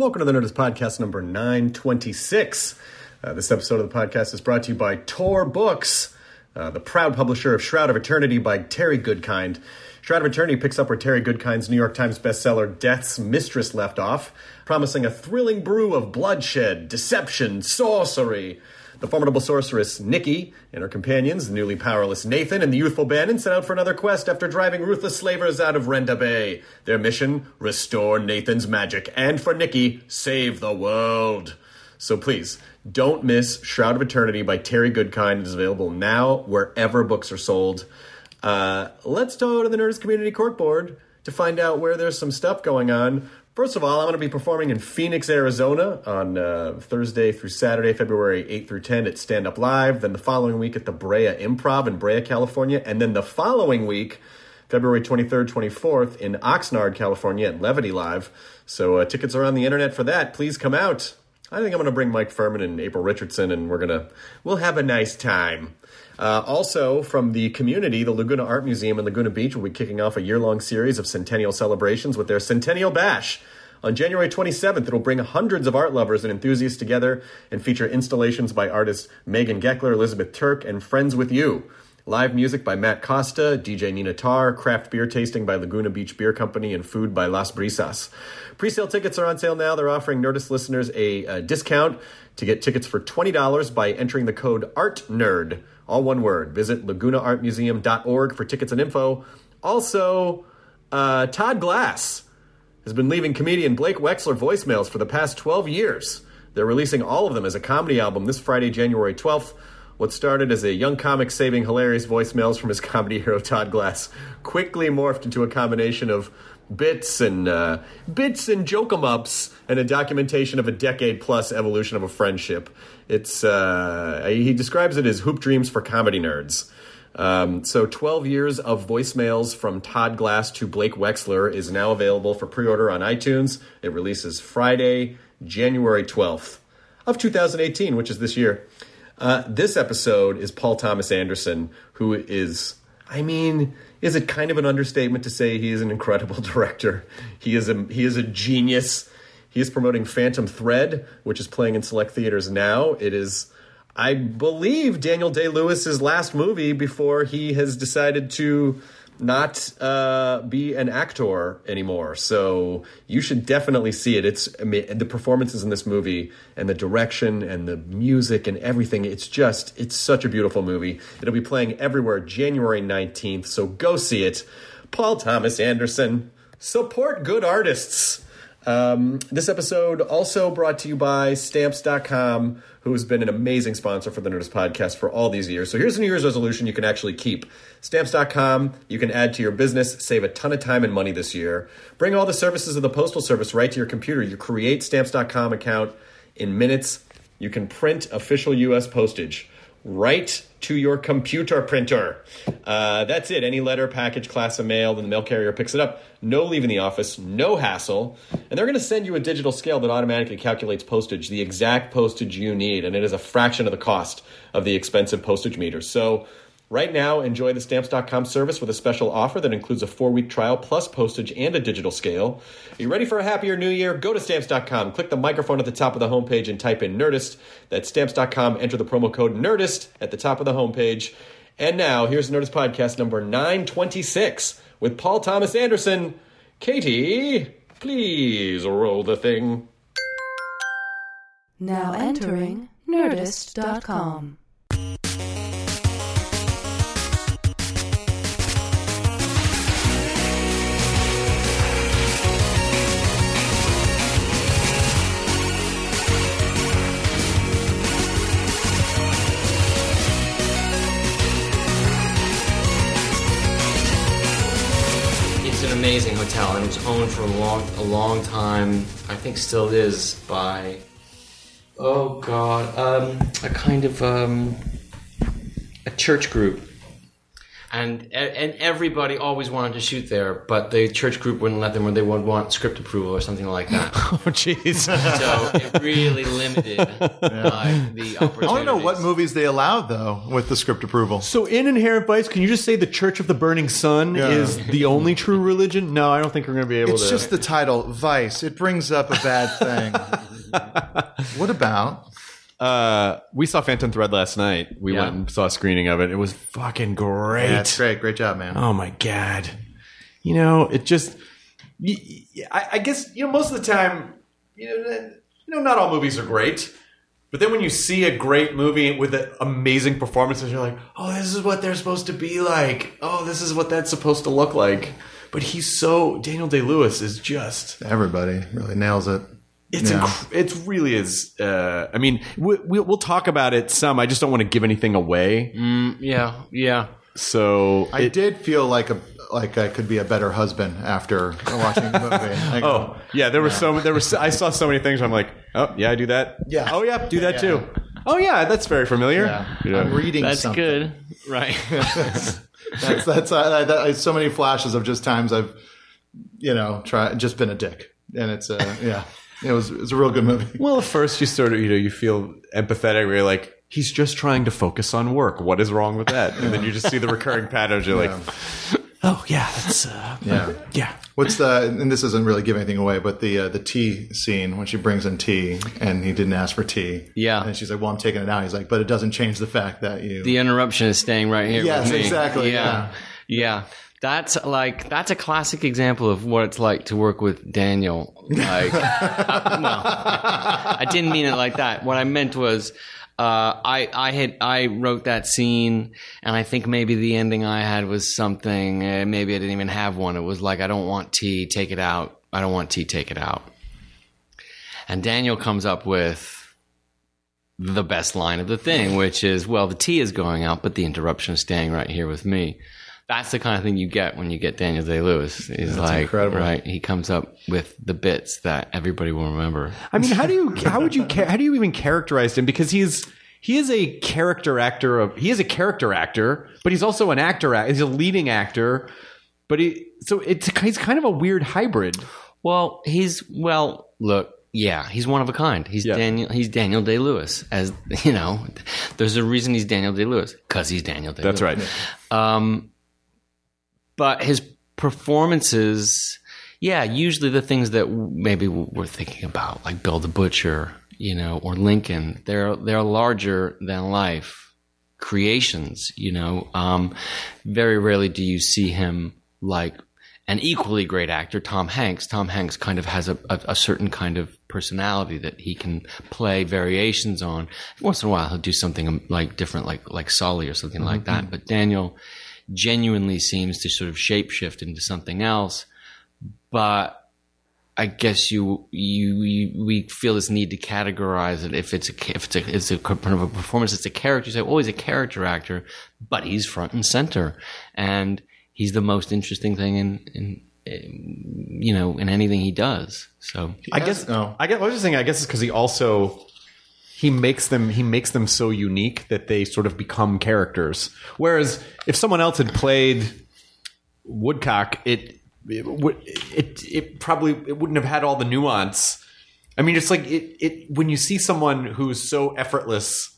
Welcome to the Nerdist Podcast number 926. Uh, this episode of the podcast is brought to you by Tor Books, uh, the proud publisher of Shroud of Eternity by Terry Goodkind. Shroud of Eternity picks up where Terry Goodkind's New York Times bestseller Death's Mistress left off, promising a thrilling brew of bloodshed, deception, sorcery. The formidable sorceress Nikki and her companions, the newly powerless Nathan and the youthful Bannon, set out for another quest after driving ruthless slavers out of Renda Bay. Their mission: restore Nathan's magic, and for Nikki, save the world. So please, don't miss Shroud of Eternity by Terry Goodkind. It is available now wherever books are sold. Uh, let's go to the Nerdist Community Corkboard to find out where there's some stuff going on. First of all, I'm going to be performing in Phoenix, Arizona on uh, Thursday through Saturday, February 8th through 10 at Stand Up Live. Then the following week at the Brea Improv in Brea, California. And then the following week, February 23rd, 24th in Oxnard, California at Levity Live. So uh, tickets are on the internet for that. Please come out. I think I'm going to bring Mike Furman and April Richardson, and we're going to we'll have a nice time. Uh, also, from the community, the Laguna Art Museum in Laguna Beach will be kicking off a year long series of centennial celebrations with their Centennial Bash. On January 27th, it'll bring hundreds of art lovers and enthusiasts together and feature installations by artists Megan Geckler, Elizabeth Turk, and Friends with You. Live music by Matt Costa, DJ Nina Tar, craft beer tasting by Laguna Beach Beer Company, and food by Las Brisas. Pre-sale tickets are on sale now. They're offering Nerdist listeners a, uh discount to get tickets for $20 by entering the code ARTNERD, all one word. Visit lagunaartmuseum.org for tickets and info. Also, uh, Todd Glass has been leaving comedian Blake Wexler voicemails for the past 12 years. They're releasing all of them as a comedy album this Friday, January 12th. What started as a young comic saving hilarious voicemails from his comedy hero Todd Glass quickly morphed into a combination of bits and uh, bits and joke 'em ups and a documentation of a decade plus evolution of a friendship. It's uh, he describes it as hoop dreams for comedy nerds. Um, so 12 years of voicemails from Todd Glass to Blake Wexler is now available for pre-order on iTunes. It releases Friday, January 12th of 2018, which is this year. Uh, this episode is Paul Thomas Anderson, who is, I mean, is it kind of an understatement to say he is an incredible director? He is a he is a genius. He is promoting Phantom Thread, which is playing in select theaters now. It is, I believe, Daniel Day Lewis's last movie before he has decided to not uh, be an actor anymore. So you should definitely see it. It's I mean, the performances in this movie and the direction and the music and everything. It's just it's such a beautiful movie. It'll be playing everywhere January nineteenth. So go see it. Paul Thomas Anderson. Support good artists. Um, this episode also brought to you by Stamps.com, who has been an amazing sponsor for the Nerdist podcast for all these years. So here's a New Year's resolution you can actually keep. Stamps.com, you can add to your business, save a ton of time and money this year. Bring all the services of the Postal Service right to your computer. You create Stamps.com account in minutes. You can print official U.S. postage right to your computer printer. Uh, that's it. Any letter, package, class of mail, then the mail carrier picks it up. No leaving the office, no hassle. And they're going to send you a digital scale that automatically calculates postage, the exact postage you need, and it is a fraction of the cost of the expensive postage meters. So Right now, enjoy the stamps.com service with a special offer that includes a four week trial plus postage and a digital scale. Are you ready for a happier new year? Go to stamps.com, click the microphone at the top of the homepage, and type in Nerdist. That's stamps.com. Enter the promo code Nerdist at the top of the homepage. And now, here's Nerdist Podcast number 926 with Paul Thomas Anderson. Katie, Please roll the thing. Now entering Nerdist.com. amazing hotel, and it was owned for a long, a long time. I think still is by. Oh God, um, a kind of um, a church group, and and everybody always wanted to shoot there, but the church group wouldn't let them, or they would want script approval or something like that. Oh, jeez. so it really limited like, the opportunities. I want to know what movies they allowed though with the script approval. so, in Inherent Vice, can you just say the Church of the Burning Sun Yeah. is the only true religion? No, I don't think we're going to be able to It's to. just the title, Vice. It brings up a bad thing. what about? Uh, we saw Phantom Thread last night. We Yeah. went and saw a screening of it. It was fucking great. Yeah, it's great. Great job, man. Oh my god! You know, it just. y- y- I, I guess you know most of the time, you know, you know, not all movies are great. But then when you see a great movie with amazing performances, you're like, oh, this is what they're supposed to be like. Oh, this is what that's supposed to look like. But he's so Daniel Day Lewis is just Everybody really nails it. It's Yeah. inc- it really is. Uh, I mean, we, we, we'll talk about it some. I just don't want to give anything away. Mm, yeah, yeah. So I it- did feel like a like I could be a better husband after watching the movie. Go, Oh yeah, there were so there was I saw so many things. I'm like, oh yeah, I do that. Yeah. Oh yeah, do that too. Oh yeah, that's very familiar. yeah, I'm reading That's something. good, right? That's that's uh, that, I, so many flashes of just times I've you know try just been a dick, and it's uh, yeah, it was it's a real good movie. Well, at first you sort of you know you feel empathetic. Where you're like, he's just trying to focus on work. What is wrong with that? And then you just see the recurring patterns. You're like, oh yeah, that's uh, Yeah. yeah. What's the and this isn't really giving anything away, but the uh, the tea scene when she brings in tea and he didn't ask for tea. Yeah. and she's like, "Well, I'm taking it now." He's like, "But it doesn't change the fact that you." the interruption is staying right here. Yes, with me. exactly, Yeah. yeah, That's like that's a classic example of what it's like to work with Daniel. Like, uh, well, I didn't mean it like that. What I meant was. Uh, I I had I wrote that scene, and I think maybe the ending I had was something. Uh, maybe I didn't even have one. It was like I don't want tea, take it out. I don't want tea, take it out. And Daniel comes up with the best line of the thing, which is, well, the tea is going out, but the interruption is staying right here with me. That's the kind of thing you get when you get Daniel Day Lewis. He's like, incredible. right? He comes up with the bits that everybody will remember. I mean, how do you how would you how do you even characterize him? Because he's he is a character actor of he is a character actor, but he's also an actor. He's a leading actor, but he so it's he's kind of a weird hybrid. Well, he's well. Look, yeah, he's one of a kind. He's Yeah. Daniel. He's Daniel Day Lewis. As you know, there's a reason he's Daniel Day Lewis because he's Daniel Day. That's right. Um, but his performances, yeah, usually the things that maybe we're thinking about, like Bill the Butcher, you know, or Lincoln, they're they're larger than life creations. You know, um, very rarely do you see him like an equally great actor, Tom Hanks. Tom Hanks kind of has a, a, a certain kind of personality that he can play variations on. Once in a while, he'll do something um, like different, like like Sully or something like that. But Daniel genuinely seems to sort of shapeshift into something else. But I guess you, you, you we feel this need to categorize it. If it's a if it's a it's a kind of a performance, it's a character. You say, oh, he's a character actor, but he's front and center, and he's the most interesting thing in in, in you know in anything he does. So I guess no. I guess I was just saying. I guess it's because he also he makes them he makes them so unique that they sort of become characters. Whereas if someone else had played Woodcock, it it would it it probably it wouldn't have had all the nuance. I mean, it's like it it when you see someone who's so effortless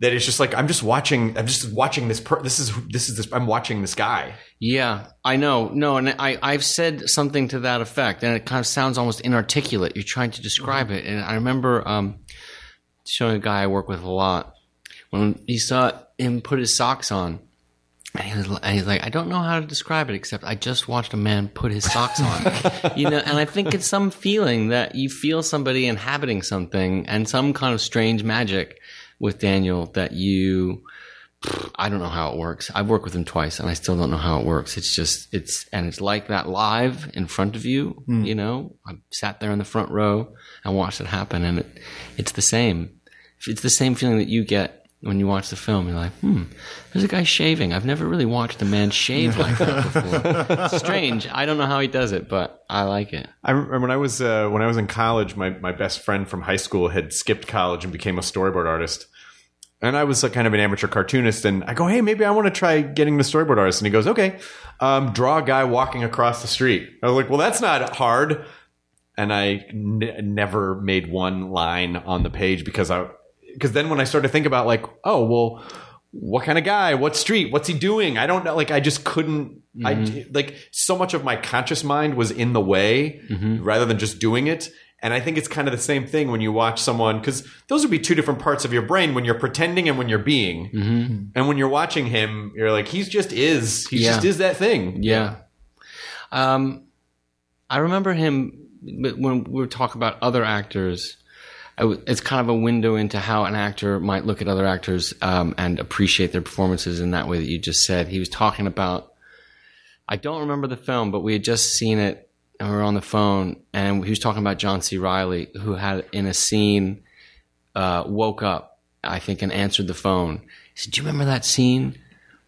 that it's just like I'm just watching I'm just watching this per- this is this is this I'm watching this guy. Yeah, I know. No, and I, I've said something to that effect, and it kind of sounds almost inarticulate. You're trying to describe it. And I remember um, showing a guy I work with a lot when he saw him put his socks on, And he was, and he's like, I don't know how to describe it except I just watched a man put his socks on. you know, and I think it's some feeling that you feel somebody inhabiting something and some kind of strange magic with Daniel that you, I don't know how it works. I've worked with him twice and I still don't know how it works. It's just, it's, and it's like that live in front of you, you know, I sat there in the front row and watched it happen and it, it's the same. It's the same feeling that you get when you watch the film. You're like, hmm, there's a guy shaving. I've never really watched a man shave like that before. Strange. I don't know how he does it, but I like it. I remember when I was uh, when I was in college, my my best friend from high school had skipped college and became a storyboard artist. And I was a kind of an amateur cartoonist, and I go, "Hey, maybe I want to try getting the storyboard artist." And he goes, "Okay, um, draw a guy walking across the street." I was like, "Well, that's not hard." And I n- never made one line on the page because I because then when I started to think about like, oh well, what kind of guy? What street? What's he doing? I don't know. Like I just couldn't. I like so much of my conscious mind was in the way rather than just doing it. And I think it's kind of the same thing when you watch someone because those would be two different parts of your brain when you're pretending and when you're being. And when you're watching him, you're like, he's just is. He Yeah. just is that thing. Yeah. Um, I remember him when we were talking about other actors. It's kind of a window into how an actor might look at other actors um, and appreciate their performances in that way that you just said. He was talking about. I don't remember the film, but we had just seen it and we were on the phone, and he was talking about John C. Reilly, who had in a scene uh, woke up, I think, and answered the phone. He said, "Do you remember that scene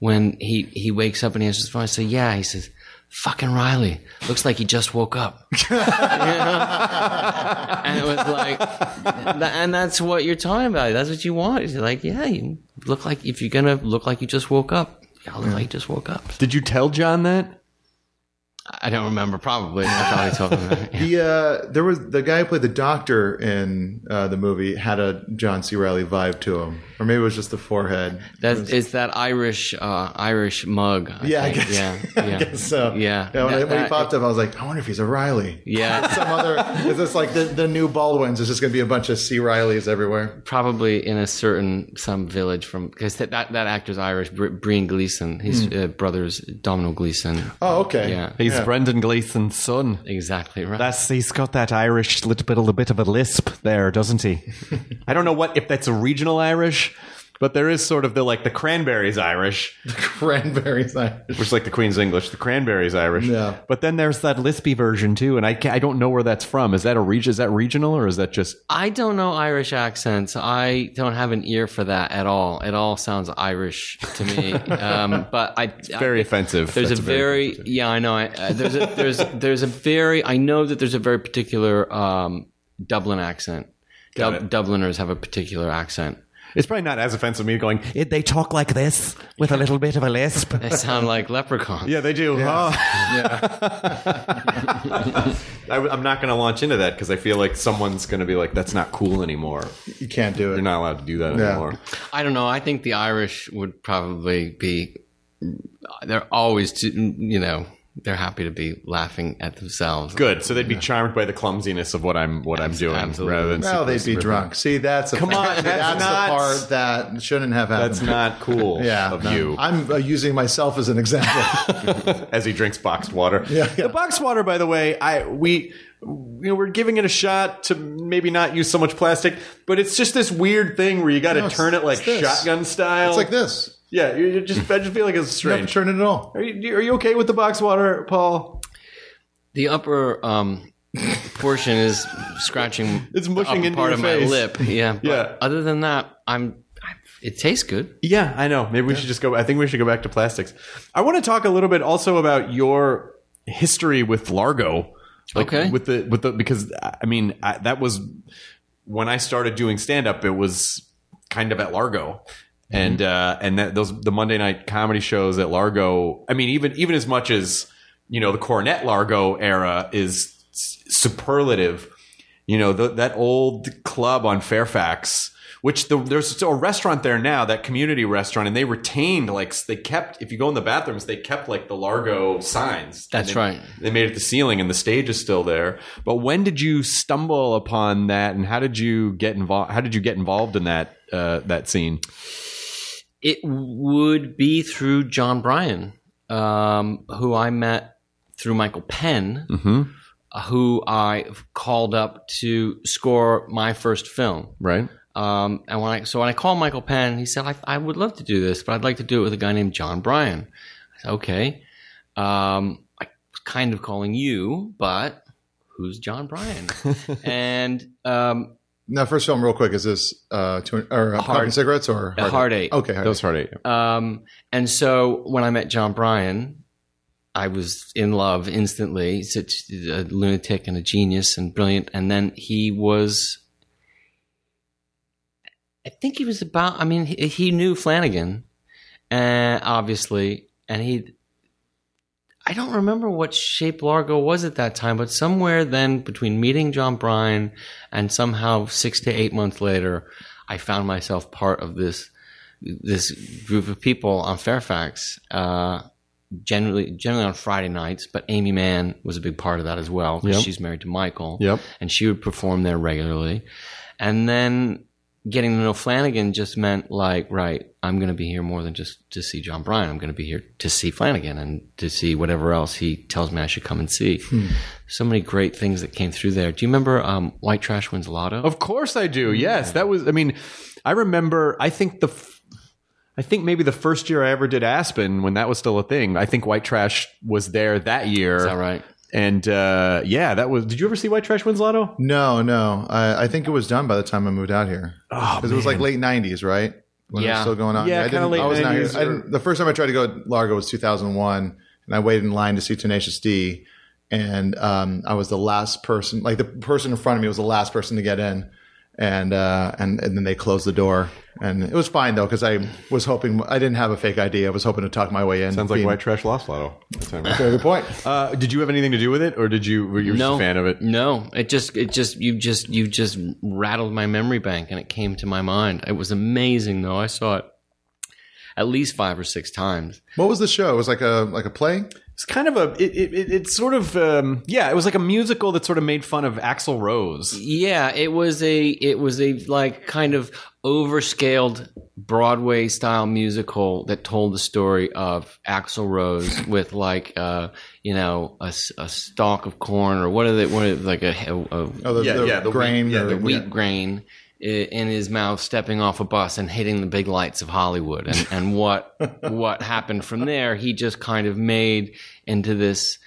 when he he wakes up and he answers the phone?" I said, "Yeah." He says, "Fucking Reilly, looks like he just woke up." You know? and it was like, and that's what you're talking about. That's what you want. You're like, yeah, you look like if you're gonna look like you just woke up, you look like you just woke up. Did you tell John that? I don't remember. Probably. I probably told him that. Yeah. The uh, there was the guy who played the doctor in uh, the movie had a John C. Reilly vibe to him, or maybe it was just the forehead. That is that Irish uh, Irish mug. I yeah, I guess. yeah, yeah. I guess so. Yeah. when, That- I- when he that- popped up, I was like, I wonder if he's a Reilly. Yeah. Some other. Is this like the, the new Baldwins? Is just going to be a bunch of C. Reillys everywhere? Probably in a certain some village from because that, that that actor's Irish. Br- Brian Gleeson, his uh, brother's Domhnall Gleeson. Oh, okay. Yeah, He's Yeah. Brendan Gleeson's son. exactly right. That's he's got that Irish little bit, a little bit of a lisp there, doesn't he? I don't know what if that's a regional Irish, but there is sort of the like the cranberries Irish, The Cranberries. Irish. Which is like the Queen's English. The cranberries Irish. Yeah. But then there's that lispy version too, and I can't, I don't know where that's from. Is that a region? Is that regional or is that just? I don't know Irish accents. I don't have an ear for that at all. It all sounds Irish to me. um, but I Very offensive. There's That's a very, yeah, I know. I, uh, there's a there's there's a very I know that there's a very particular um, Dublin accent. Got Dub- Dubliners have a particular accent. It's probably not as offensive. Me going, "Eh, they talk like this with a little bit of a lisp. They sound like leprechauns. yeah, they do. Oh. I, am not going to launch into that because I feel like someone's going to be like, "That's not cool anymore." You can't do it. You're not allowed to do that Yeah. anymore. I don't know. I think the Irish would probably be. They're always, too, you know, they're happy to be laughing at themselves. Good. So they'd be charmed by the clumsiness of what I'm what I'm doing, Absolutely. rather than Well, they'd be super- drunk. See, that's a, Come on, that's, that's the part that shouldn't have happened. That's not cool yeah, of no. you. I'm uh, using myself as an example. as he drinks boxed water. Yeah, yeah. The boxed water, by the way, I we you know we're giving it a shot to maybe not use so much plastic, but it's just this weird thing where you got to No, it's- turn it like it's this. shotgun style. it's like this. Yeah, you, you just I just feel like it's You don't strange. to turn it at all. Are you, are you okay with the box water, Paul? The upper um, portion is scratching. It's the mushing upper into part your of face. my lip. Yeah, but Yeah. Other than that, I'm. I, it tastes good. Yeah, I know. Maybe we should just go. I think we should go back to plastics. I want to talk a little bit also about your history with Largo. Like Okay. With the with the because I mean I, that was when I started doing stand up. It was kind of at Largo. And uh, and that those the Monday night comedy shows at Largo. I mean, even even as much as you know, the Coronet Largo era is superlative. You know, the, that old club on Fairfax, which the, there's a restaurant there now, that community restaurant, and they retained like they kept. If you go in the bathrooms, they kept like the Largo signs. That's they- right. They made it the ceiling, and the stage is still there. But when did you stumble upon that, and how did you get involved? How did you get involved in that uh, that scene? It would be through Jon Brion, um, who I met through Michael Penn, Mm-hmm. uh, who I called up to score my first film. Right. Um, and when I so when I called Michael Penn, he said, I, "I would love to do this, but I'd like to do it with a guy named Jon Brion." I said, "Okay." Um, I was kind of calling you, but who's Jon Brion? and um, Now, first film, real quick, is this uh, two, or uh, Hard- Puffin cigarettes or A Hard Eight. Okay, Hard That was Eight. hard eight. Um, and so when I met Jon Brion, I was in love instantly. He's such a lunatic and a genius and brilliant. And then he was, I think he was about, I mean, he, he knew Flanagan, uh, obviously, and he, I don't remember what shape Largo was at that time, but somewhere then between meeting Jon Brion and somehow six to eight months later, I found myself part of this this group of people on Fairfax. Uh, generally, generally on Friday nights, but Aimee Mann was a big part of that as well because Yep. she's married to Michael. Yep. and she would perform there regularly, and then getting to know Flanagan just meant like, right, I'm going to be here more than just to see Jon Brion. I'm going to be here to see Flanagan and to see whatever else he tells me I should come and see. So many great things that came through there. Do you remember um, White Trash Wins Lotto? Of course I do. Yes, that was. I mean, I remember. I think the. f- I think maybe the first year I ever did Aspen, when that was still a thing. I think White Trash was there that year. Is that right? And uh, yeah, that was. Did you ever see White Trash Wins Lotto? No, no. I, I think it was done by the time I moved out here. Oh, Because it was like late '90s, right? When it was Yeah. still going on. Yeah, I kinda didn't- late I was not here. 90s I didn't- the first time I tried to go to Largo was 2001, and I waited in line to see Tenacious D, and um, I was the last person. Like the person in front of me was the last person to get in, and uh, and and then they closed the door, and it was fine though because I was hoping I didn't have a fake ID. I was hoping to talk my way in. Sounds like being- White Trash Lost Lotto. That's how I remember. Very good point. Uh, did you have anything to do with it, or did you were you just a fan of it? No, it just it just you just you just rattled my memory bank and it came to my mind. It was amazing though. I saw it at least five or six times. What was the show? It was like a like a play. It's kind of a. It, it, it, it's sort of. Um, yeah, it was like a musical that sort of made fun of Axl Rose. Yeah, it was a it was a like kind of overscaled Broadway style musical that told the story of Axl Rose with like uh you know a stalk of corn or what are they what are they, like a, a, a Oh, the, Yeah, the yeah, the grain. wheat- yeah, or- the wheat grain i- in his mouth, stepping off a bus and hitting the big lights of Hollywood. And, and what what happened from there, he just kind of made into this.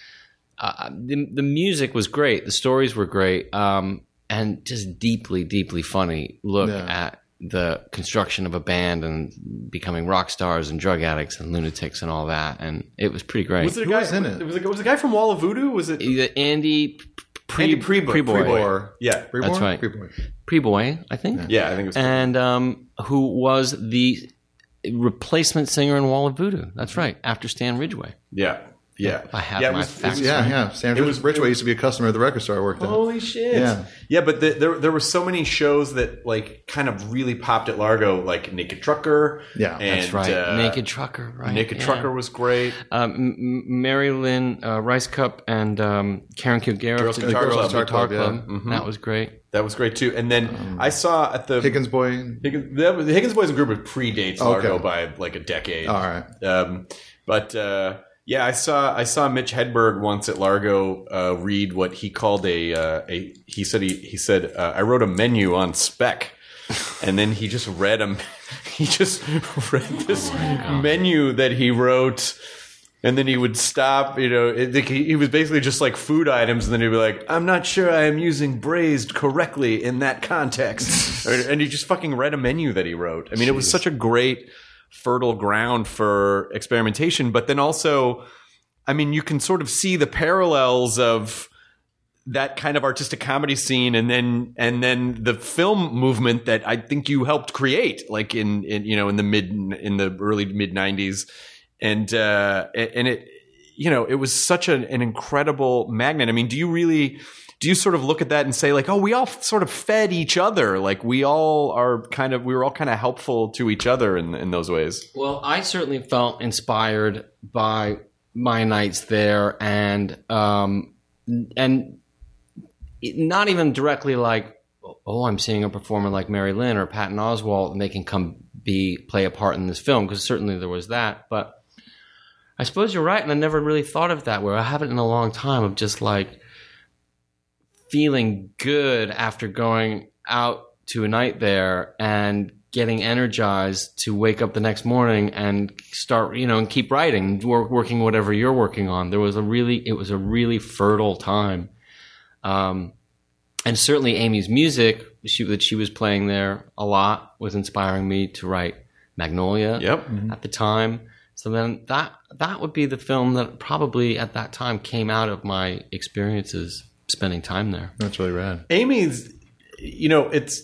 Uh, the, the music was great, the stories were great, um, and just deeply, deeply funny look Yeah. at the construction of a band and becoming rock stars and drug addicts and lunatics and all that. And it was pretty great. Was it a Who guy was in it? Was it, was a guy from Wall of Voodoo? Was it Andy Pre- Prebo- Prieboy. Prieboy. Yeah, Freeborn? That's right. Pre boy, I think. yeah, I think it was. and um, who was the replacement singer in Wall of Voodoo. That's right, after Stan Ridgway. yeah, yeah. I have yeah, my was- it facts was- Yeah, yeah. Sam It was- Ridgway used to be a customer at the record store I worked at. Holy shit! Yeah. yeah. But the, there there were so many shows that like kind of really popped at Largo, like Naked Trucker. Yeah, and, That's right, uh, Naked Trucker. Right, Naked yeah. Trucker was great. Um, M- M- Mary Lynn uh, Rajskub and um, Karen Kilgariff Girls did Guitar Girls Club. Guitar Guitar Club, Club. yeah. That was great. That was great too. And then I saw at the Higgins Boy. Higgins, that was- the Higgins Boys group predates Largo Okay. by like a decade. All right. Um, but uh, yeah, I saw I saw Mitch Hedberg once at Largo uh, read what he called a uh, a. He said he he said uh, I wrote a menu on spec, and then he just read him. He just read this menu that he wrote. And then he would stop, you know. It, he, he was basically just like food items, and then he'd be like, "I'm not sure I am using braised correctly in that context." and he just fucking read a menu that he wrote. I mean, it was such a great fertile ground for experimentation. But then also, I mean, you can sort of see the parallels of that kind of artistic comedy scene and then and then the film movement that I think you helped create like in, in you know in the mid in the early mid 90s and uh and it you know it was such an, an incredible magnet I mean do you really do you sort of look at that and say like oh we all sort of fed each other. Like we all are kind of we were all kind of helpful to each other in in those ways. Well, I certainly felt inspired by my nights there, and um, and not even directly like, oh, I'm seeing a performer like Mary Lynn or Patton Oswalt, and they can come be play a part in this film because certainly there was that. But I suppose you're right, and I never really thought of that where I haven't in a long time of just like feeling good after going out to a night there and getting energized to wake up the next morning and start, you know, and keep writing, work, working whatever you're working on. There was a really, it was a really fertile time. Um, and certainly Aimee's music she, that she was playing there a lot was inspiring me to write Magnolia Yep. at the time. So then that that would be the film that probably at that time came out of my experiences spending time there. That's really rad. Aimee's, you know, it's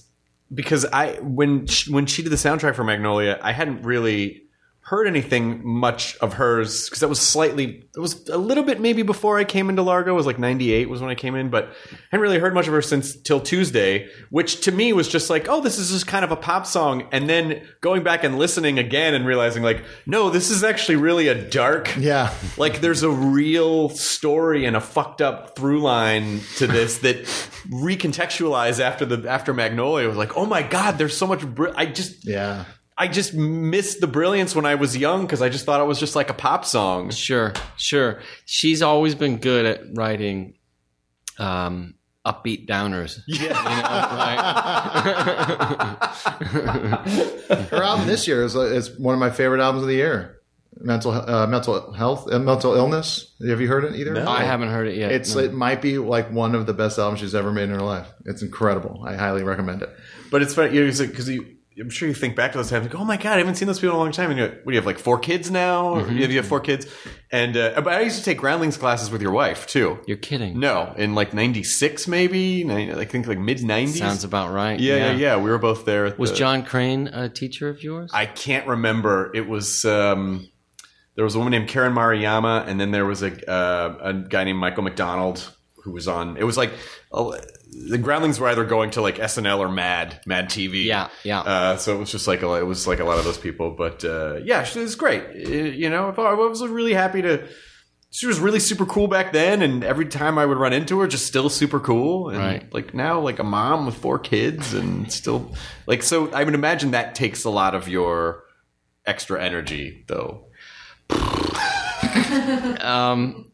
because I when she, when she did the soundtrack for Magnolia, I hadn't really heard anything much of hers because that was slightly it was a little bit maybe before I came into Largo. It was like '98 was when I came in, but I hadn't really heard much of her since 'Til Tuesday, which to me was just like, oh, this is just kind of a pop song. And then going back and listening again and realizing like, no, this is actually really a dark Yeah. like there's a real story and a fucked up through line to this that recontextualized after the after Magnolia was like, oh my god, there's so much. Br- I just Yeah. I just missed the brilliance when I was young because I just thought it was just like a pop song. Sure, sure. She's always been good at writing um, upbeat downers. Yeah. Her album this year is, is one of my favorite albums of the year. Mental uh, mental health uh, mental illness. Have you heard it either? No. I haven't heard it yet. It's no. it might be like one of the best albums she's ever made in her life. It's incredible. I highly recommend it. But it's funny because you. I'm sure you think back to those times, like, oh my god, I haven't seen those people in a long time. And you what do you have, like four kids now? Or you, have, you have four kids, and uh, but I used to take groundlings classes with your wife too. You're kidding. No, in like '96 maybe. I think like mid '90s. Sounds about right. Yeah, yeah, yeah. We were both there. Was the- John Crane a teacher of yours? I can't remember. It was um, there was a woman named Karen Maruyama, and then there was a uh, a guy named Michael McDonald who was on. It was like the Groundlings were either going to like SNL or Mad Mad TV. Yeah, yeah. Uh, so it was just like a, it was like a lot of those people. But uh, yeah, she was great. Uh, you know, I was really happy to. She was really super cool back then, and every time I would run into her, just still super cool. And Right. like now, like a mom with four kids, and still like so. I would imagine that takes a lot of your extra energy, though. Um,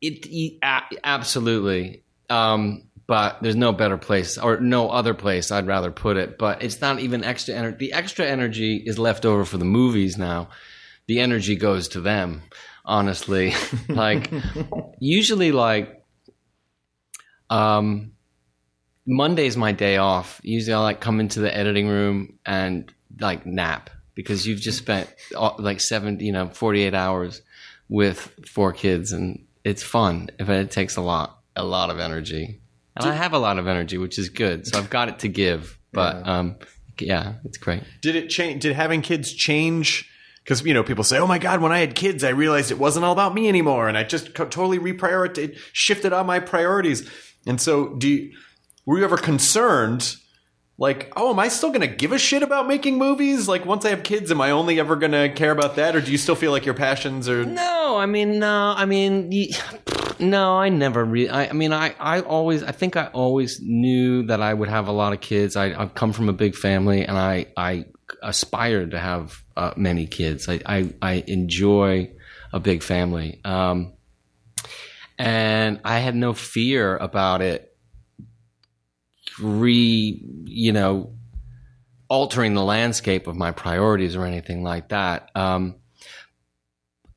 it, it absolutely. Um, but there's no better place or no other place I'd rather put it. But it's not even extra energy. The extra energy is left over for the movies now. The energy goes to them. Honestly, like usually, like um, Monday's my day off. Usually, I like come into the editing room and like nap because you've just spent like seven, you know, forty eight hours with four kids, and it's fun. If it takes a lot, a lot of energy, and I have a lot of energy, which is good. So I've got it to give. But um, yeah, it's great. Did it change? Did having kids change? Because you know, people say, "Oh my God, when I had kids, I realized it wasn't all about me anymore, and I just totally reprioritized, shifted all my priorities." And so, do you, were you ever concerned? Like, oh, am I still going to give a shit about making movies? Like, once I have kids, am I only ever going to care about that, or do you still feel like your passions are? No, I mean, no, I mean, no, I never really. I, I mean, I, I always, I think I always knew that I would have a lot of kids. I, I've come from a big family, and I, I aspired to have uh, many kids. I, I, I enjoy a big family, um, and I had no fear about it. Re, you know, altering the landscape of my priorities or anything like that. Um,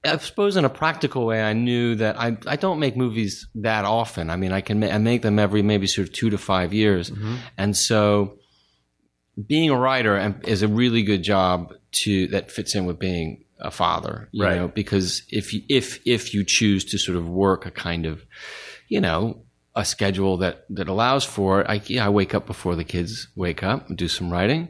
I suppose in a practical way, I knew that I, I don't make movies that often. I mean, I can ma- I make them every maybe sort of two to five years, and so being a writer is a really good job to that fits in with being a father, you Right. know, because if you, if if you choose to sort of work a kind of, you know, a schedule that that allows for it, I yeah, I wake up before the kids wake up and do some writing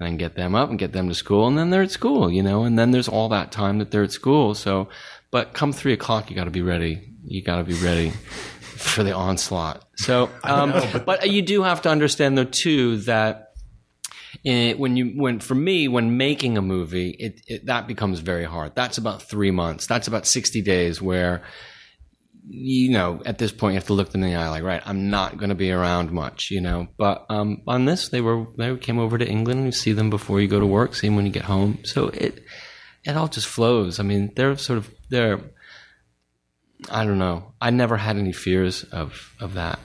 and then get them up and get them to school and then they're at school you know and then there's all that time that they're at school. So but come three o'clock you got to be ready. You got to be ready for the onslaught. So um, but, you do have to understand though too that eh, when you when for me when making a movie it, it that becomes very hard. That's about three months. That's about 60 days where you know, at this point, you have to look them in the eye, like, right, I'm not going to be around much, you know. But um, on this, they were they came over to England. You see them before you go to work, see them when you get home. So it it all just flows. I mean, they're sort of they're. I don't know. I never had any fears of of that.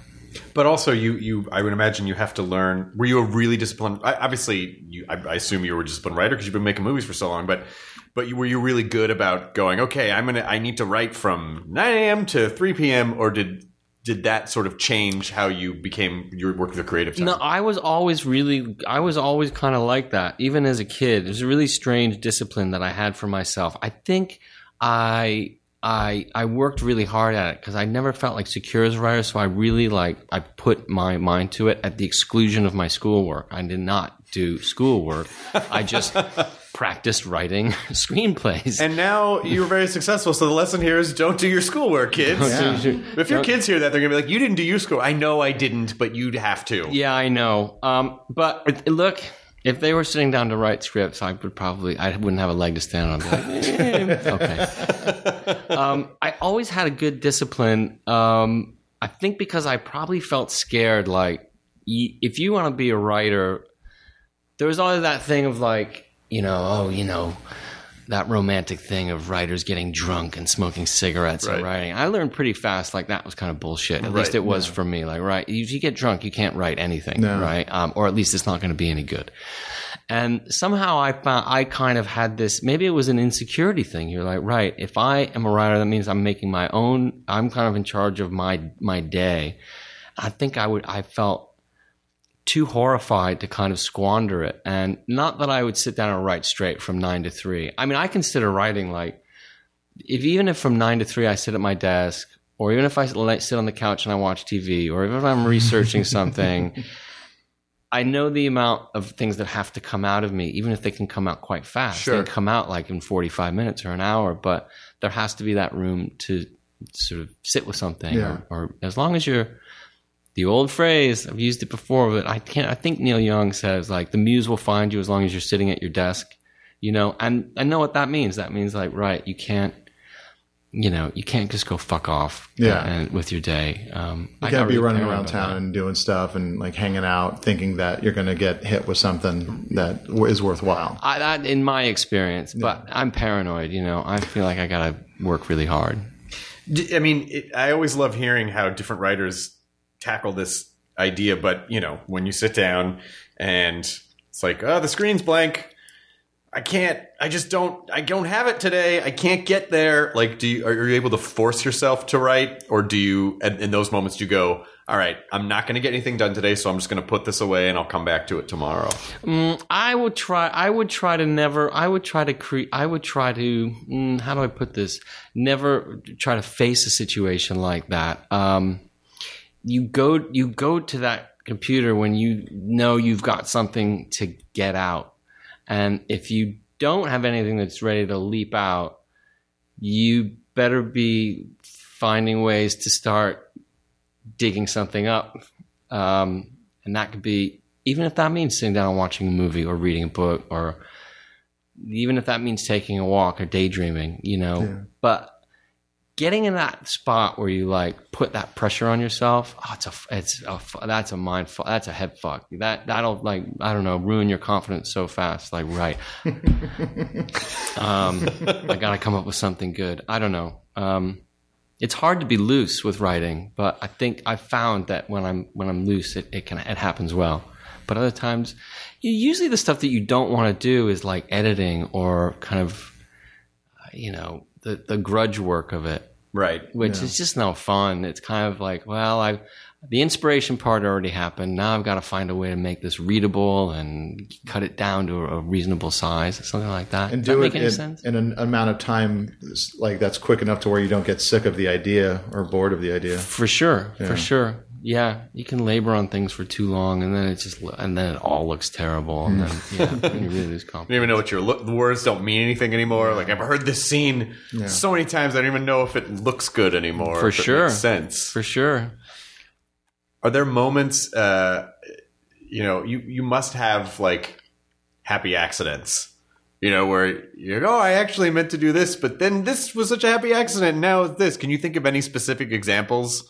But also, you, you, I would imagine you have to learn. Were you a really disciplined? I- Obviously, you, I, I assume you were a disciplined writer because you've been making movies for so long. But, but you, were you really good about going? Okay, I'm gonna, I need to write from 9 a.m. to 3 p.m. Or did did that sort of change how you became you worked the creative time? No, I was always really, I was always kind of like that. Even as a kid, it was a really strange discipline that I had for myself. I think I, I, I worked really hard at it because I never felt like secure as a writer. So I really like, I put my mind to it at the exclusion of my schoolwork. I did not do schoolwork. I just practiced writing screenplays. And now you're very successful. So the lesson here is don't do your schoolwork, kids. If your kids hear that, they're gonna be like, "You didn't do your school." I know I didn't, but you'd have to. Yeah, I know. Um, but look, if they were sitting down to write scripts, I would probably I wouldn't have a leg to stand on. Like, "Eh, okay. Um, I always had a good discipline. Um, I think because I probably felt scared. Like, if you want to be a writer, there was always that thing of like, you know, oh, you know. That romantic thing of writers getting drunk and smoking cigarettes and writing. I learned pretty fast, like that was kind of bullshit. At least it was for me. Like, right, if you get drunk, you can't write anything, No. right? Um, or at least it's not going to be any good. And somehow I found I kind of had this. Maybe it was an insecurity thing. You're like, right, if I am a writer, that means I'm making my own. I'm kind of in charge of my my day. I think I would. I felt too horrified to kind of squander it. And not that I would sit down and write straight from nine to three. I mean, I consider writing like if even if from nine to three I sit at my desk, or even if I sit sit on the couch and I watch TV, or even if I'm researching something, I know the amount of things that have to come out of me, even if they can come out quite fast. They Sure. can come out like in 45 minutes or an hour, but there has to be that room to sort of sit with something. Yeah. Or, or as long as you're the old phrase, I've used it before, but I can't, I think Neil Young says like the muse will find you as long as you're sitting at your desk, you know, and I know what that means. That means like, right, you can't, you know, you can't just go fuck off Yeah. and, with your day. Um, You I can't got be really running around town that. and doing stuff and like hanging out, thinking that you're going to get hit with something that is worthwhile. I, that in my experience, but I'm paranoid. You know, I feel like I gotta work really hard. I mean, it, I always love hearing how different writers tackle this idea. But you know, when you sit down and it's like, oh, the screen's blank. I can't. I just don't. I don't have it today. I can't get there. Like, do you are you able to force yourself to write, or do you? In, those moments, you go, all right, I'm not going to get anything done today, so I'm just going to put this away and I'll come back to it tomorrow. Mm, I would try. I would try to never. I would try to create. I would try to. Mm, how do I put this? Never try to face a situation like that. Um, you go. You go to that computer when you know you've got something to get out, and if you don't have anything that's ready to leap out, you better be finding ways to start digging something up. Um, and that could be, even if that means sitting down and watching a movie or reading a book, or even if that means taking a walk or daydreaming, you know. But getting in that spot where you like put that pressure on yourself, oh, it's a, it's a, that's a mind, fu- that's a head fuck. That that'll like I don't know, ruin your confidence so fast. Like right, um, I got to come up with something good. I don't know. Um, it's hard to be loose with writing, but I think I found that when I'm when I'm loose, it, it can it happens well. But other times, usually the stuff that you don't want to do is like editing or kind of, you know, the the grudge work of it, Right. which is just no fun. It's kind of like, well, I the inspiration part already happened. Now I've got to find a way to make this readable and cut it down to a reasonable size, something like that. And Does do that it make any in, sense? in an amount of time like that's quick enough to where you don't get sick of the idea or bored of the idea. For sure, for sure. Yeah, you can labor on things for too long, and then it just and then it all looks terrible, and then yeah, then you really lose I don't even know what your lo- the words don't mean anything anymore. Like I've heard this scene so many times, I don't even know if it looks good anymore. For if it sure. makes sense. For sure. Are there moments? Uh, you know, you you must have like happy accidents You know, where you're oh, I actually meant to do this, but then this was such a happy accident. And now it's this. Can you think of any specific examples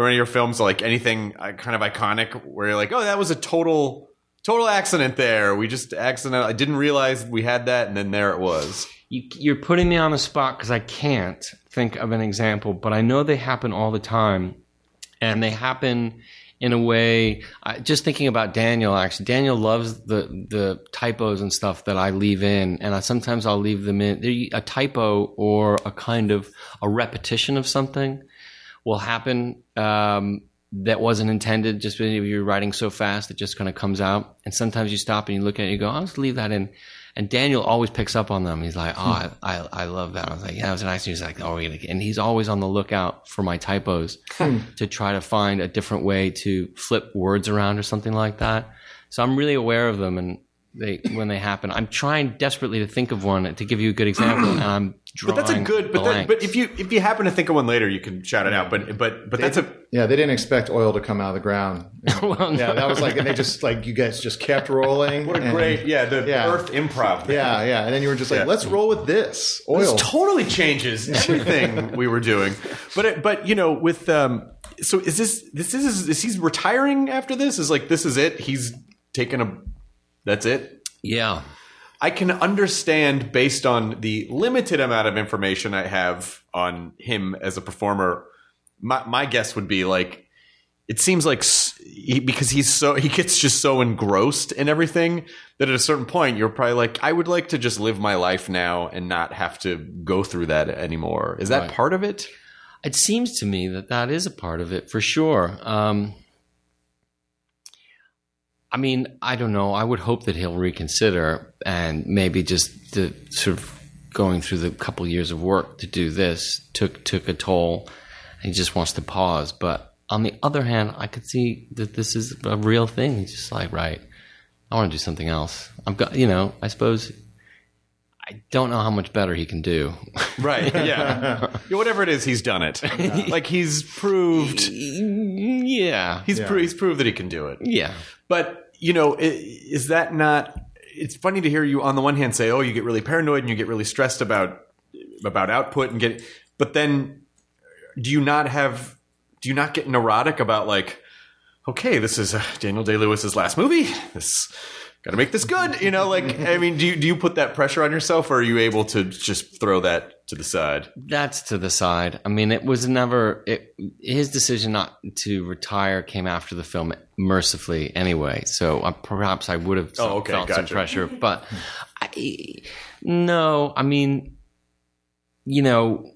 from any of your films, like anything uh, kind of iconic, where you're like, oh, that was a total, total accident there. We just accident. I didn't realize we had that, and then there it was. You, you're putting me on the spot because I can't think of an example, but I know they happen all the time, and they happen in a way. I, just thinking about Daniel, actually, Daniel loves the the typos and stuff that I leave in, and I, sometimes I'll leave them in. A typo or a kind of a repetition of something will happen um, that wasn't intended. Just because you're writing so fast, it just kind of comes out. And sometimes you stop and you look at it, and you go, "I'll just leave that in." And Daniel always picks up on them. He's like, "Oh, I, I, I love that." I was like, "Yeah, it was nice." He's like, "Oh, we're gonna-" and he's always on the lookout for my typos to try to find a different way to flip words around or something like that. So I'm really aware of them, and they when they happen, I'm trying desperately to think of one to give you a good example, and I'm But that's a good. But that, but if you if you happen to think of one later, you can shout it out. But but but that's a Yeah, they didn't expect oil to come out of the ground. Well, Yeah, no. that was like, and they just like you guys just kept rolling. what a and- great yeah the Yeah. Earth improv. Yeah, yeah, and then you were just like, Yeah. let's roll with this oil. This totally changes everything we were doing. But it, but you know with um so is this this is is he's retiring after this? Is like this is it? He's taken a that's it. yeah. I can understand based on the limited amount of information I have on him as a performer. My my guess would be like it seems like he, because he's so he gets just so engrossed in everything that at a certain point you're probably like I would like to just live my life now and not have to go through that anymore. Is that Right. part of it? It seems to me that that is a part of it for sure. Um, I mean, I don't know. I would hope that he'll reconsider and maybe just the sort of going through the couple years of work to do this took took a toll. He just wants to pause. But on the other hand, I could see that this is a real thing. He's just like, right, I want to do something else. I've got, you know, I suppose. I don't know how much better he can do. Right. Yeah. Yeah, Whatever it is, he's done it. like he's proved yeah. he's pro- he's proved that he can do it. Yeah. But you know, is that not? It's funny to hear you on the one hand say, "Oh, you get really paranoid and you get really stressed about about output and get," but then do you not have? Do you not get neurotic about like, okay, this is uh, Daniel Day Lewis's last movie. This got to make this good. You know, like I mean, do you do you put that pressure on yourself, or are you able to just throw that to the side? That's to the side. I mean, it was never it, his decision not to retire came after the film, mercifully anyway. So uh, perhaps I would have Oh, okay, felt some pressure, but I, no. I mean, you know,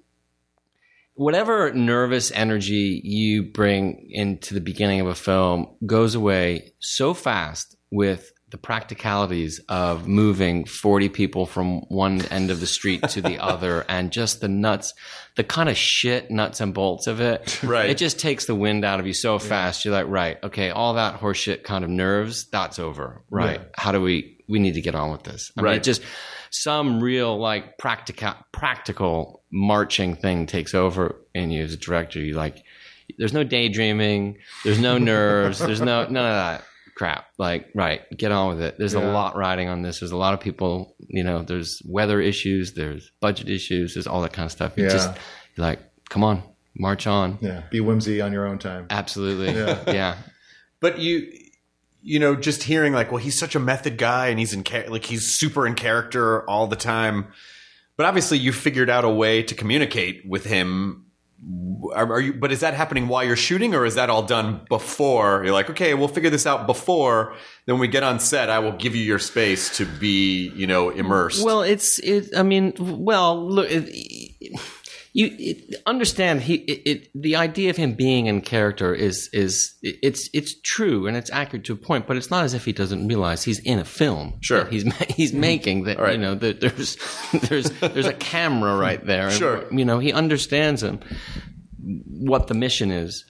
whatever nervous energy you bring into the beginning of a film goes away so fast with the practicalities of moving 40 people from one end of the street to the other and just the nuts the kind of shit nuts and bolts of it Right. it just takes the wind out of you so fast you're like right okay all that horseshit kind of nerves that's over right how do we we need to get on with this I mean, Right. it just some real like practical practical marching thing takes over in you as a director. You like there's no daydreaming, there's no nerves, there's no none of that crap. Like right, get on with it. There's a lot riding on this. There's a lot of people, you know, there's weather issues, there's budget issues, there's all that kind of stuff. You Yeah. just you're like, come on, march on. yeah, be whimsy on your own time. Absolutely. Yeah. yeah. But you, you know, just hearing like, well, he's such a method guy, and he's in char- like he's super in character all the time. But obviously, you figured out a way to communicate with him. Are, are you? But is that happening while you're shooting, or is that all done before? You're like, okay, we'll figure this out before. Then when we get on set, I will give you your space to be, you know, immersed. Well, it's it. I mean, well, look, it, you it, understand he it, it. The idea of him being in character is is it's it's true and it's accurate to a point, but it's not as if he doesn't realize he's in a film. Sure. he's he's mm-hmm. making that. Right. You know, that there's there's there's a camera right there. and, Sure. you know, he understands him what the mission is.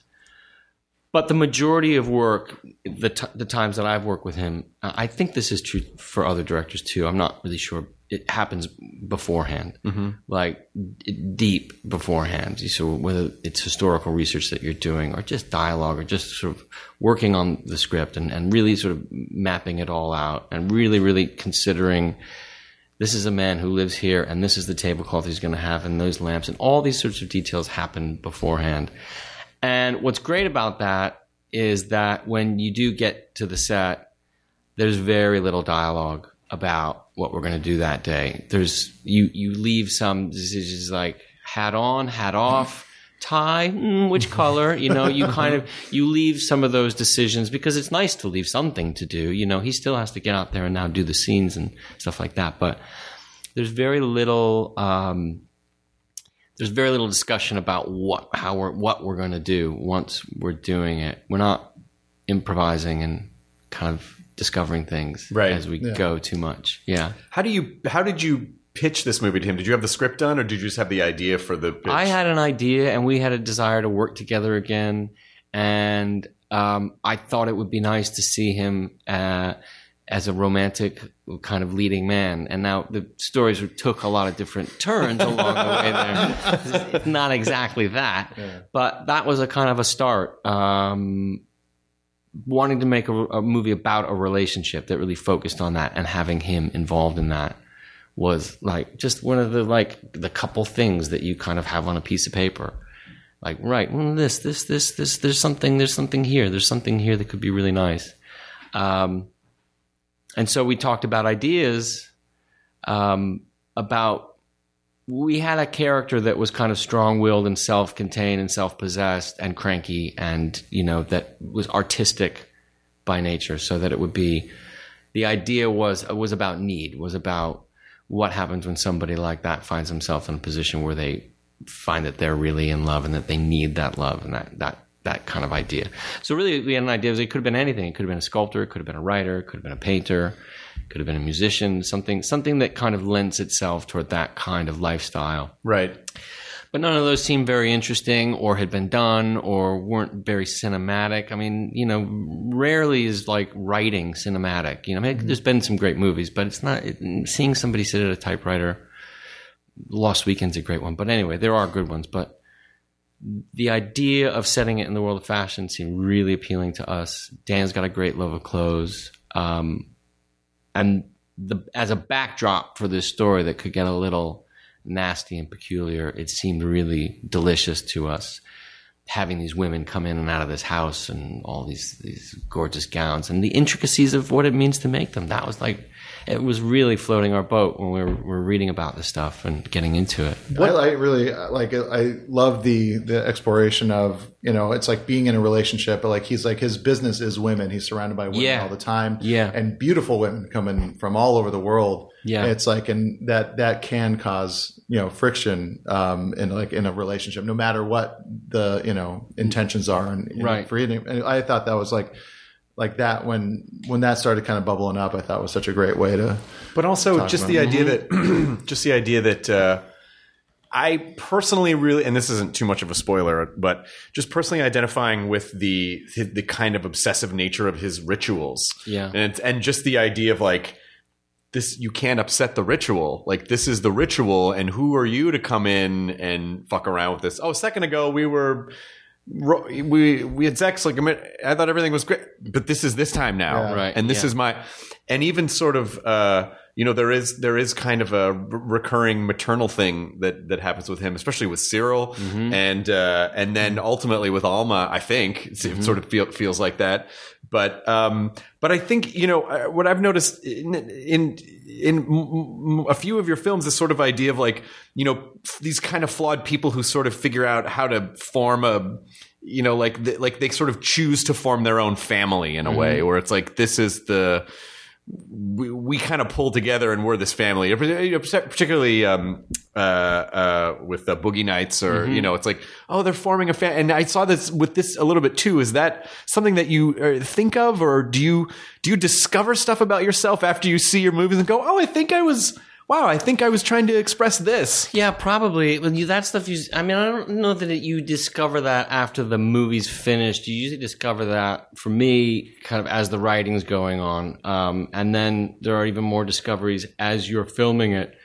But the majority of work, the t- the times that I've worked with him, I think this is true for other directors too. I'm not really sure. It happens beforehand, mm-hmm. like d- deep beforehand. So whether it's historical research that you're doing, or just dialogue, or just sort of working on the script and, and really sort of mapping it all out, and really, really considering this is a man who lives here, and this is the tablecloth he's going to have, and those lamps, and all these sorts of details happen beforehand. And what's great about that is that when you do get to the set, there's very little dialogue about what we're going to do that day. There's you you leave some decisions like hat on, hat off, tie, mm, which color, you know, you kind of you leave some of those decisions because it's nice to leave something to do. You know, he still has to get out there and now do the scenes and stuff like that, but there's very little um, there's very little discussion about what how we're what we're going to do once we're doing it. We're not improvising and kind of discovering things Right. as we go too much. Yeah. How do you? How did you pitch this movie to him? Did you have the script done, or did you just have the idea for the? Pitch? I had an idea, and we had a desire to work together again. And um, I thought it would be nice to see him uh, as a romantic kind of leading man. And now the stories took a lot of different turns along the way there. It's not exactly that, but that was a kind of a start. Um, wanting to make a, a movie about a relationship that really focused on that and having him involved in that was like just one of the like the couple things that you kind of have on a piece of paper like right well, this this this this there's something there's something here there's something here that could be really nice um, and so we talked about ideas um, about we had a character that was kind of strong-willed and self-contained and self-possessed and cranky and you know that was artistic by nature so that it would be the idea was was about need was about what happens when somebody like that finds himself in a position where they find that they're really in love and that they need that love and that that that kind of idea. So really, we had an idea. It could have been anything. It could have been a sculptor. It could have been a writer. It could have been a painter. It could have been a musician. Something something that kind of lends itself toward that kind of lifestyle. right. But none of those seemed very interesting or had been done or weren't very cinematic. I mean, you know, rarely is like writing cinematic. You know, I mean, there's mm-hmm. been some great movies, but it's not it, seeing somebody sit at a typewriter. Lost Weekend's a great one, but anyway, there are good ones. But the idea of setting it in the world of fashion seemed really appealing to us. Dan's got a great love of clothes, um, and the as a backdrop for this story that could get a little nasty and peculiar, it seemed really delicious to us. Having these women come in and out of this house and all these these gorgeous gowns and the intricacies of what it means to make them. That was like it was really floating our boat when we were, were reading about this stuff and getting into it. I, I really like. I love the the exploration of you know. It's like being in a relationship, but like he's like his business is women. He's surrounded by women Yeah. all the time. Yeah. and beautiful women coming from all over the world. Yeah. it's like and that that can cause you know friction um in like in a relationship, no matter what the you know intentions are. And know, Right. for eating, and I thought that was like. Like that when when that started kind of bubbling up, I thought was such a great way to. But also just the it. idea that just the idea that uh, I personally really and this isn't too much of a spoiler, but just personally identifying with the the kind of obsessive nature of his rituals. Yeah. And and just the idea of like this you can't upset the ritual. Like this is the ritual and who are you to come in and fuck around with this? Oh, a second ago we were we we had sex like. I thought everything was great, but this is this time now, Yeah. Right, And this yeah. is my, and even sort of, uh, you know, there is there is kind of a recurring maternal thing that that happens with him, especially with Cyril, Mm-hmm. and uh, and then ultimately with Alma. I think Mm-hmm. it sort of feel, feels like that, but um, but I think you know uh, what I've noticed in in in m- m- a few of your films, this sort of idea of like you know f- these kind of flawed people who sort of figure out how to form a you know like like they sort of choose to form their own family in a way where it's like this is the we, we kind of pull together and we're this family. Particularly um, uh, uh, with the boogie nights or you know it's like oh they're forming a family and i saw this with this a little bit too. Is that something that you uh, think of or do you do you discover stuff about yourself after you see your movies and go oh i think i was wow i think i was trying to express this Yeah, probably. When you that stuff, you. I mean, I don't know that it, you discover that after the movie's finished. You usually discover that, for me, kind of as the writing's going on, um, and then there are even more discoveries as you're filming it.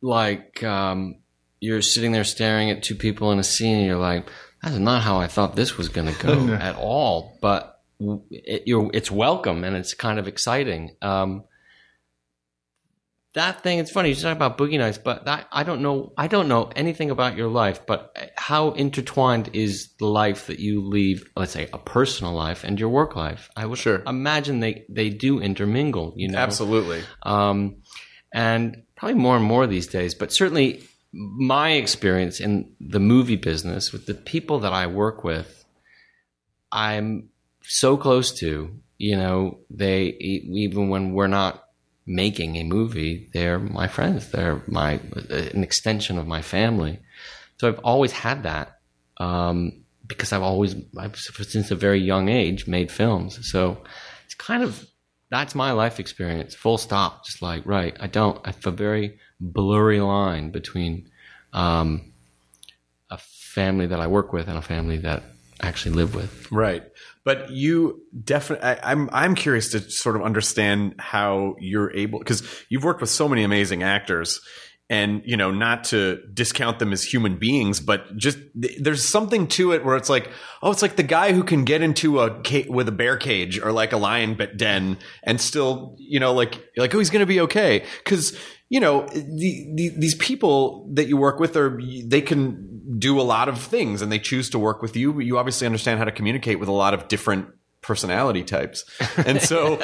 Like um, you're sitting there staring at two people in a scene, and you're like, "That's not how I thought this was going to go at all." But it, you're, it's welcome and it's kind of exciting. Um, that thing. It's funny you talk about boogie nights, but that, I don't know. I don't know anything about your life, but how intertwined is the life that you leave? Let's say a personal life and your work life. I would Sure. imagine they they do intermingle. You know, Absolutely. um, and probably more and more these days. But certainly, my experience in the movie business with the people that I work with, I'm so close to. You know, they even when we're not making a movie, they're my friends. They're my an extension of my family. So I've always had that um, because I've always, I've, since a very young age, made films. So it's kind of that's my life experience. Full stop. Just like right, I don't. I have a very blurry line between um, a family that I work with and a family that I actually live with. Right. But you definitely, I'm, I'm curious to sort of understand how you're able, because you've worked with so many amazing actors and, you know, not to discount them as human beings, but just there's something to it where it's like, oh, it's like the guy who can get into a ca- with a bear cage or like a lion den and still, you know, like, like, oh, he's to be okay. Cause, you know, the, the, these people that you work with are, they can do a lot of things and they choose to work with you. But you obviously understand how to communicate with a lot of different personality types. And so,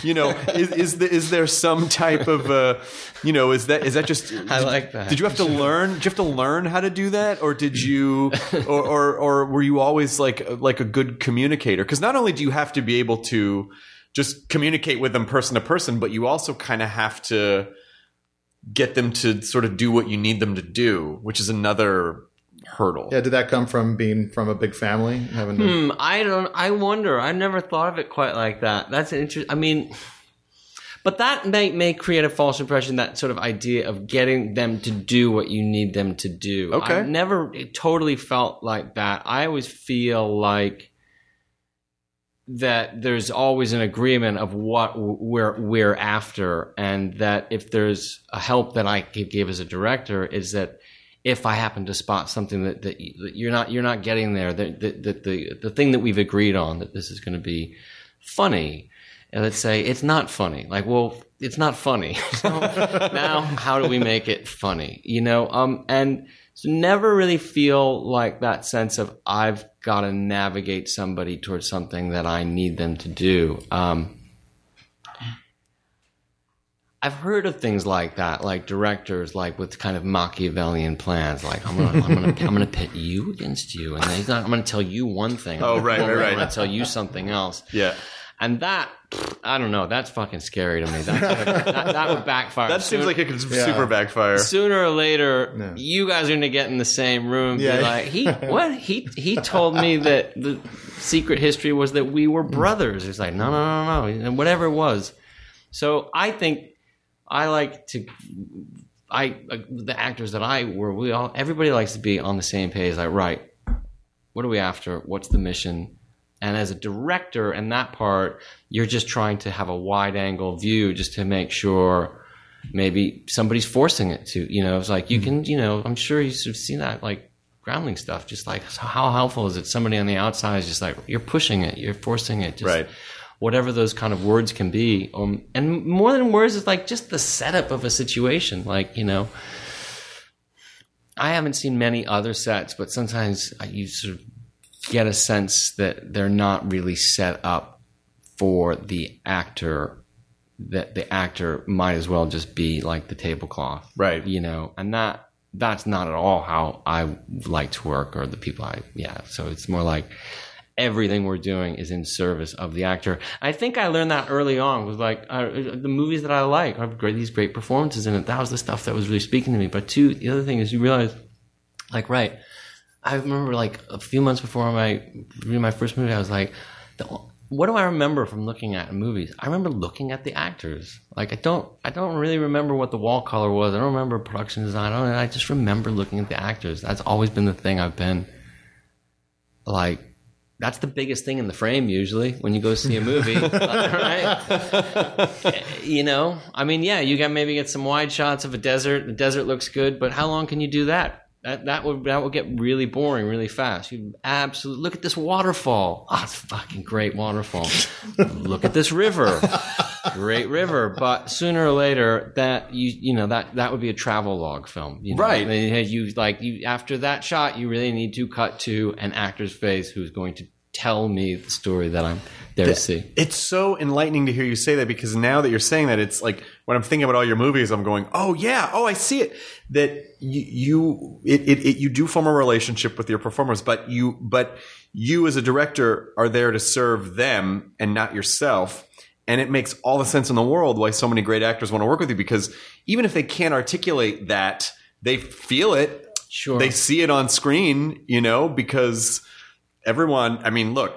you know, is, is, the, is there some type of, uh, you know, is that, is that just, I like that. Did you have to learn, did you have to learn how to do that? Or did you, or, or, or were you always like, like a good communicator? Cause not only do you have to be able to just communicate with them person to person, but you also kind of have to, get them to sort of do what you need them to do, which is another hurdle. Yeah, did that come from being from a big family, having to? Hmm, I don't. I wonder. I never thought of it quite like that. That's an interesting. I mean, but that may may create a false impression. That sort of idea of getting them to do what you need them to do. Okay. I've never totally felt like that. I always feel like that there's always an agreement of what we're we're after, and that if there's a help that I could give as a director is that if I happen to spot something that, that, you- that you're not you're not getting there, that, that, that the the thing that we've agreed on that this is going to be funny, and let's say it's not funny. Like, well, it's not funny. So now, how do we make it funny? You know, um, and so never really feel like that sense of I've got to navigate somebody towards something that I need them to do. Um, I've heard of things like that, like directors, like with kind of Machiavellian plans, like I'm gonna, I'm gonna, I'm gonna pit you against you, and not, I'm gonna tell you one thing. Oh, right, right, right. I'm gonna tell you something else. Yeah. And that, I don't know, that's fucking scary to me. That, that, that would backfire. That seems Soon- like it could super backfire. Sooner or later, you guys are gonna get in the same room. and Yeah. Be like, he what? He he told me that the secret history was that we were brothers. It's like, no, no, no, no, and whatever it was. So I think I like to. I like, the actors that I were, we all everybody likes to be on the same page. Like, right, what are we after? What's the mission? And as a director, in that part, you're just trying to have a wide angle view, just to make sure maybe somebody's forcing it to. You know, it's like you can, you know, I'm sure you've seen that, like groundling stuff. Just like how helpful is it? Somebody on the outside is just like you're pushing it, you're forcing it, just Right. whatever those kind of words can be. Um, and more than words, it's like just the setup of a situation. Like you know, I haven't seen many other sets, but sometimes you sort of get a sense that they're not really set up for the actor. That the actor might as well just be like the tablecloth, Right. You know, and that that's not at all how I like to work or the people I yeah. So it's more like everything we're doing is in service of the actor. I think I learned that early on. Was like uh, the movies that I like have great these great performances in it. That was the stuff that was really speaking to me. But two, the other thing is you realize, like, right. I remember like a few months before my my first movie, I was like, what do I remember from looking at movies? I remember looking at the actors. Like I don't, I don't really remember what the wall color was. I don't remember production design. I, don't, I just remember looking at the actors. That's always been the thing I've been like. That's the biggest thing in the frame usually when you go see a movie, right? You know, I mean, yeah, you got maybe get some wide shots of a desert. The desert looks good, but how long can you do that? That that would that would get really boring really fast. You absolutely look at this waterfall. Oh, it's a fucking great waterfall. look at this river. great river. But sooner or later, that you you know that that would be a travel log film, you know? Right. You like you after that shot, you really need to cut to an actor's face who's going to tell me the story that I'm there to see. It's so enlightening to hear you say that because now that you're saying that, it's like when I'm thinking about all your movies, I'm going, oh yeah, oh I see it. That you, you it, it, it you do form a relationship with your performers, but you but you as a director are there to serve them and not yourself. And it makes all the sense in the world why so many great actors want to work with you because even if they can't articulate that, they feel it. Sure. They see it on screen, you know, because everyone, I mean, look,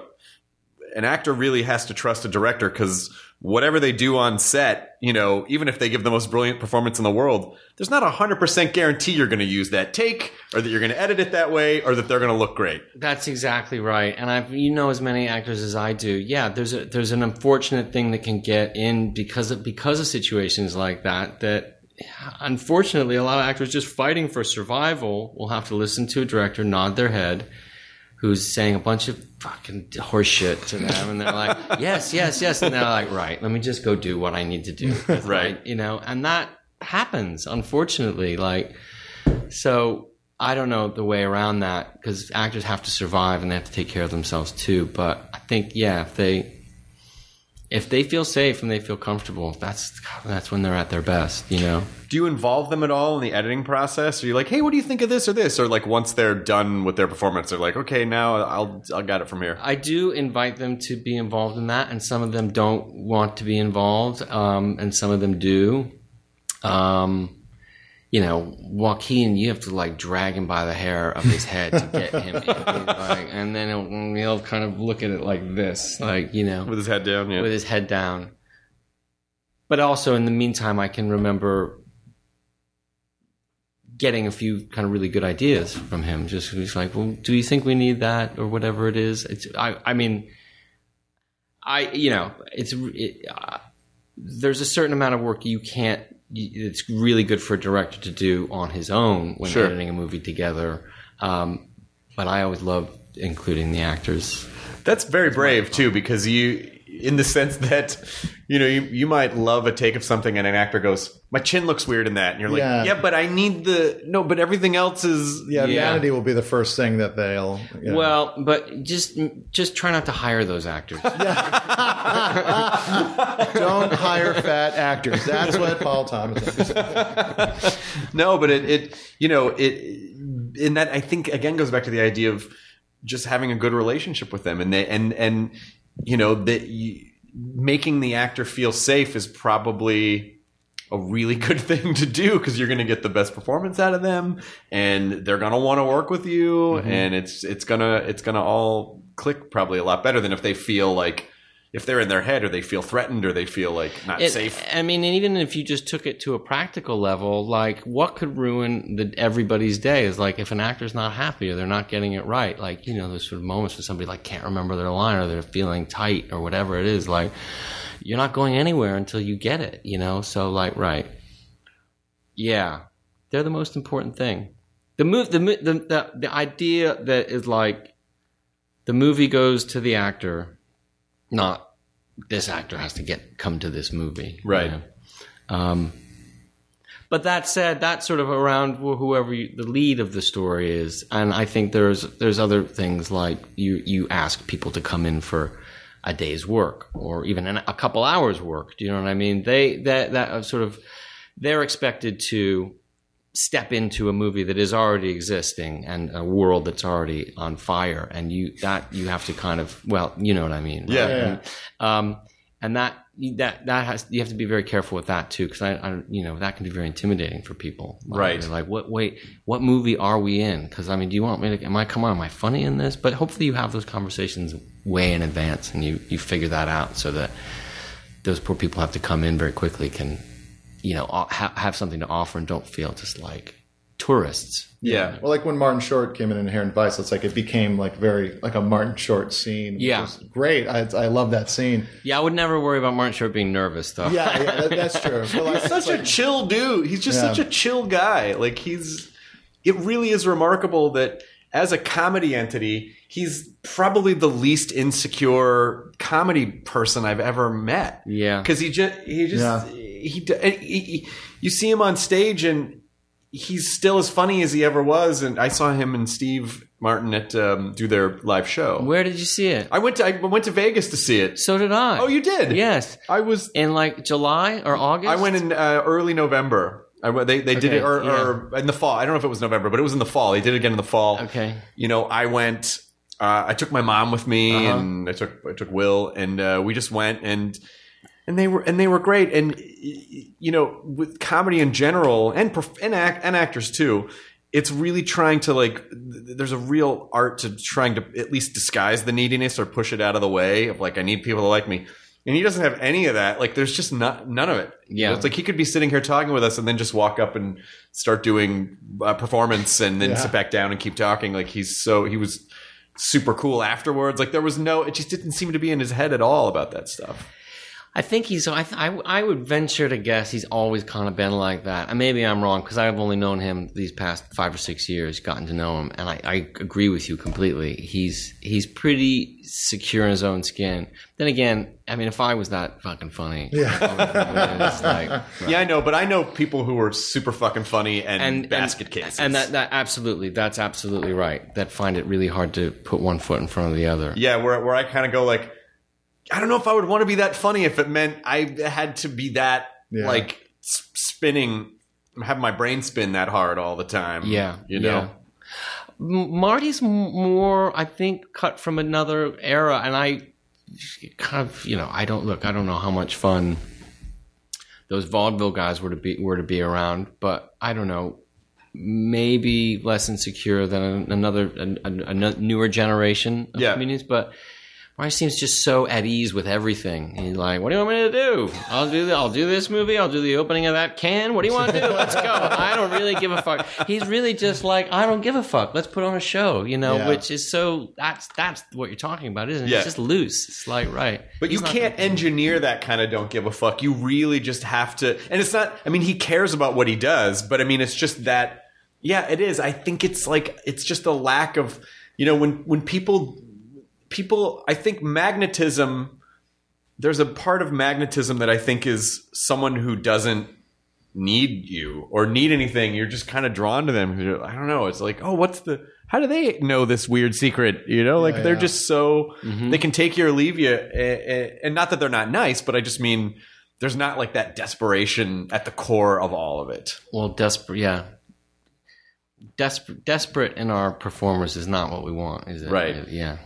an actor really has to trust a director because whatever they do on set, you know, even if they give the most brilliant performance in the world, there's not a hundred percent guarantee you're going to use that take or that you're going to edit it that way or that they're going to look great. That's exactly right, and I've you know, as many actors as I do, yeah. There's a there's an unfortunate thing that can get in because of because of situations like that. That unfortunately, a lot of actors just fighting for survival will have to listen to a director nod their head, who's saying a bunch of fucking horseshit to them, and they're like, yes, yes, yes, and they're like, right, let me just go do what I need to do, Right. You know, and that happens, unfortunately. Like, so I don't know the way around that because actors have to survive and they have to take care of themselves too. But I think, yeah, if they if they feel safe and they feel comfortable, that's that's when they're at their best, you know. Do you involve them at all in the editing process? Are you like, hey, what do you think of this or this? Or like once they're done with their performance, they're like, okay, now I'll I'll got it from here. I do invite them to be involved in that, and some of them don't want to be involved, um, and some of them do. Um, you know, Joaquin, you have to like drag him by the hair of his head to get him, in. like, and then he'll, he'll kind of look at it like this, like you know, With his head down, yeah. with his head down. But also, in the meantime, I can remember getting a few kind of really good ideas from him. Just he's like, "Well, do you think we need that or whatever it is?" It's, I, I mean, I, you know, it's it, uh, there's a certain amount of work you can't. It's really good for a director to do on his own when Sure. editing a movie together. Um, but I always love including the actors. That's very brave too, because you, in the sense that, you know, you, you might love a take of something and an actor goes, "My chin looks weird in that," and you're like, Yeah. "Yeah, but I need the no, but everything else is Yeah, Yeah. vanity will be the first thing that they'll. you know. Well, but just just try not to hire those actors. don't hire fat actors. That's what Paul Thomas said. no, but it, it, you know, it, in that I think again goes back to the idea of just having a good relationship with them, and they, and and you know that you, making the actor feel safe is probably a really good thing to do because you're going to get the best performance out of them, and they're going to want to work with you, mm-hmm. and it's it's gonna it's gonna all click probably a lot better than if they feel like. If they're in their head, or they feel threatened, or they feel like not It- safe. I mean, and even if you just took it to a practical level, like what could ruin the, everybody's day is like if an actor's not happy or they're not getting it right, like you know those sort of moments where somebody like can't remember their line or they're feeling tight or whatever it is, like you're not going anywhere until you get it, you know. So like, right, yeah, they're the most important thing. The move, the the the, the idea that is like the movie goes to the actor, not this actor has to get come to this movie, you Right. know? Um, but that said, that's sort of around whoever you, the lead of the story is, and I think there's there's other things like you you ask people to come in for a day's work or even an, a couple hours work. Do you know what I mean? They that that uh, sort of they're expected to step into a movie that is already existing and a world that's already on fire and you that you have to kind of well you know what i mean right? Yeah. And, um and that that that has you have to be very careful with that too because I, I you know that can be very intimidating for people Right. They're like what wait what movie are we in because i mean do you want me to am i come on am i funny in this but hopefully you have those conversations way in advance and you you figure that out so that those poor people have to come in very quickly can you know ha- have something to offer and don't feel just like tourists yeah, Well, like when Martin Short came in Inherent Vice, it's like it became like very like a Martin Short scene. which Yeah. was great. I, I love that scene. yeah i would never worry about martin short being nervous though Yeah, yeah, that, that's true. Like, He's such a chill dude. He's just Yeah. such a chill guy. Like he's it really is remarkable that as a comedy entity, he's probably the least insecure comedy person I've ever met. Yeah. because he just he just Yeah. He, he, he- you see him on stage and he's still as funny as he ever was. And I saw him and Steve Martin at um, do their live show. Where did you see it? I went to I went to Vegas to see it. So did I. Oh, you did? Yes. I was. In like July or August? I went in uh, early November. I they they did it or, yeah. or in the fall. I don't know if it was November, but it was in the fall. They did it again in the fall. Okay. You know, I went. Uh, I took my mom with me, Uh-huh. and I took I took Will, and uh, we just went and and they were and they were great. And y- y- you know, with comedy in general, and and, act, and actors too, it's really trying to like. There's a real art to trying to at least disguise the neediness or push it out of the way of like I need people to like me. And he doesn't have any of that. Like, there's just not none of it. Yeah. it's like he could be sitting here talking with us and then just walk up and start doing a performance and then Yeah. sit back down and keep talking. Like he's so he was super cool afterwards. Like there was no, it just didn't seem to be in his head at all about that stuff. I think he's. I, th- I, I would venture to guess he's always kind of been like that. And maybe I'm wrong because I've only known him these past five or six years, gotten to know him, and I, I agree with you completely. He's he's pretty secure in his own skin. Then again, I mean, if I was that fucking funny, yeah, it's like, Yeah, I know, but I know people who are super fucking funny and, and basket and, cases. and that that absolutely, that's absolutely right. That find it really hard to put one foot in front of the other. yeah, where where I kind of go like, I don't know if I would want to be that funny if it meant I had to be that Yeah. like spinning, have my brain spin that hard all the time. Yeah, you know. yeah. Marty's more, I think, cut from another era, and I kind of, you know, I don't look. I don't know how much fun those vaudeville guys were to be were to be around, but I don't know. Maybe less insecure than another a, a, a newer generation of Yeah. comedians, but. Marty seems just so at ease with everything. He's like, "What do you want me to do? I'll do the, I'll do this movie. I'll do the opening of that can. What do you want to do? Let's go. I don't really give a fuck." He's really just like, "I don't give a fuck. Let's put on a show." You know, Yeah. which is so that's that's what you're talking about, isn't it? Yeah. It's just loose. It's like right, But you He's not can't gonna- engineer that kind of don't give a fuck. You really just have to. And it's not, I mean, he cares about what he does, but I mean, it's just that, yeah, it is. I think it's like, it's just a lack of, you know, when, when people, people, I think magnetism, there's a part of magnetism that I think is someone who doesn't need you or need anything. You're just kind of drawn to them. I don't know. It's like, oh, what's the, how do they know this weird secret? You know, like Yeah, they're yeah. just so mm-hmm. they can take you or leave you, and not that they're not nice, but I just mean there's not like that desperation at the core of all of it. Well, desperate, yeah. Desperate, desperate in our performers is not what we want, is it? Right. Yeah.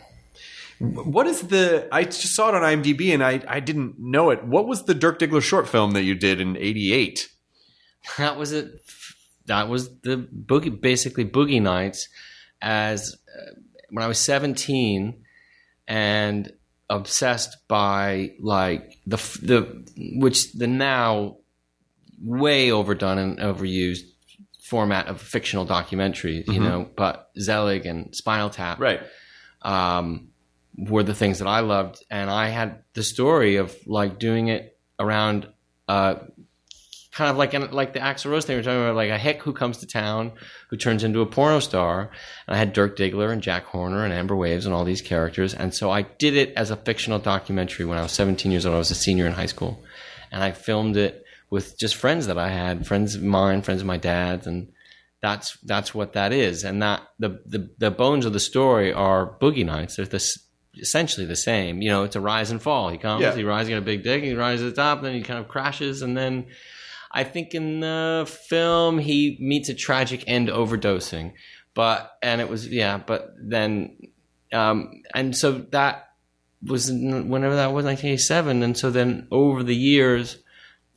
What is the? I just saw it on IMDb and I I didn't know it. What was the Dirk Diggler short film that you did in '88? That was it. That was the boogie, basically boogie nights. As uh, when I was seventeen, and obsessed by like the the which the now way overdone and overused format of fictional documentaries. You know, but Zelig and Spinal Tap, Right. um, were the things that I loved, and I had the story of like doing it around, uh, kind of like like the Axl Rose thing we we're talking about, like a hick who comes to town who turns into a porno star, and I had Dirk Diggler and Jack Horner and Amber Waves and all these characters, and so I did it as a fictional documentary when I was 17 years old. I was a senior in high school, and I filmed it with just friends that I had, friends of mine, friends of my dad's, and that's that's what that is, and that the the, the bones of the story are boogie nights. They're this essentially the same. You know, it's a rise and fall. He comes, Yeah. he rises, he got a big dick, he rises to the top, then he kind of crashes, and then I think in the film he meets a tragic end overdosing, but and it was yeah, but then um, and so that was in- whenever that was 1987, and so then over the years.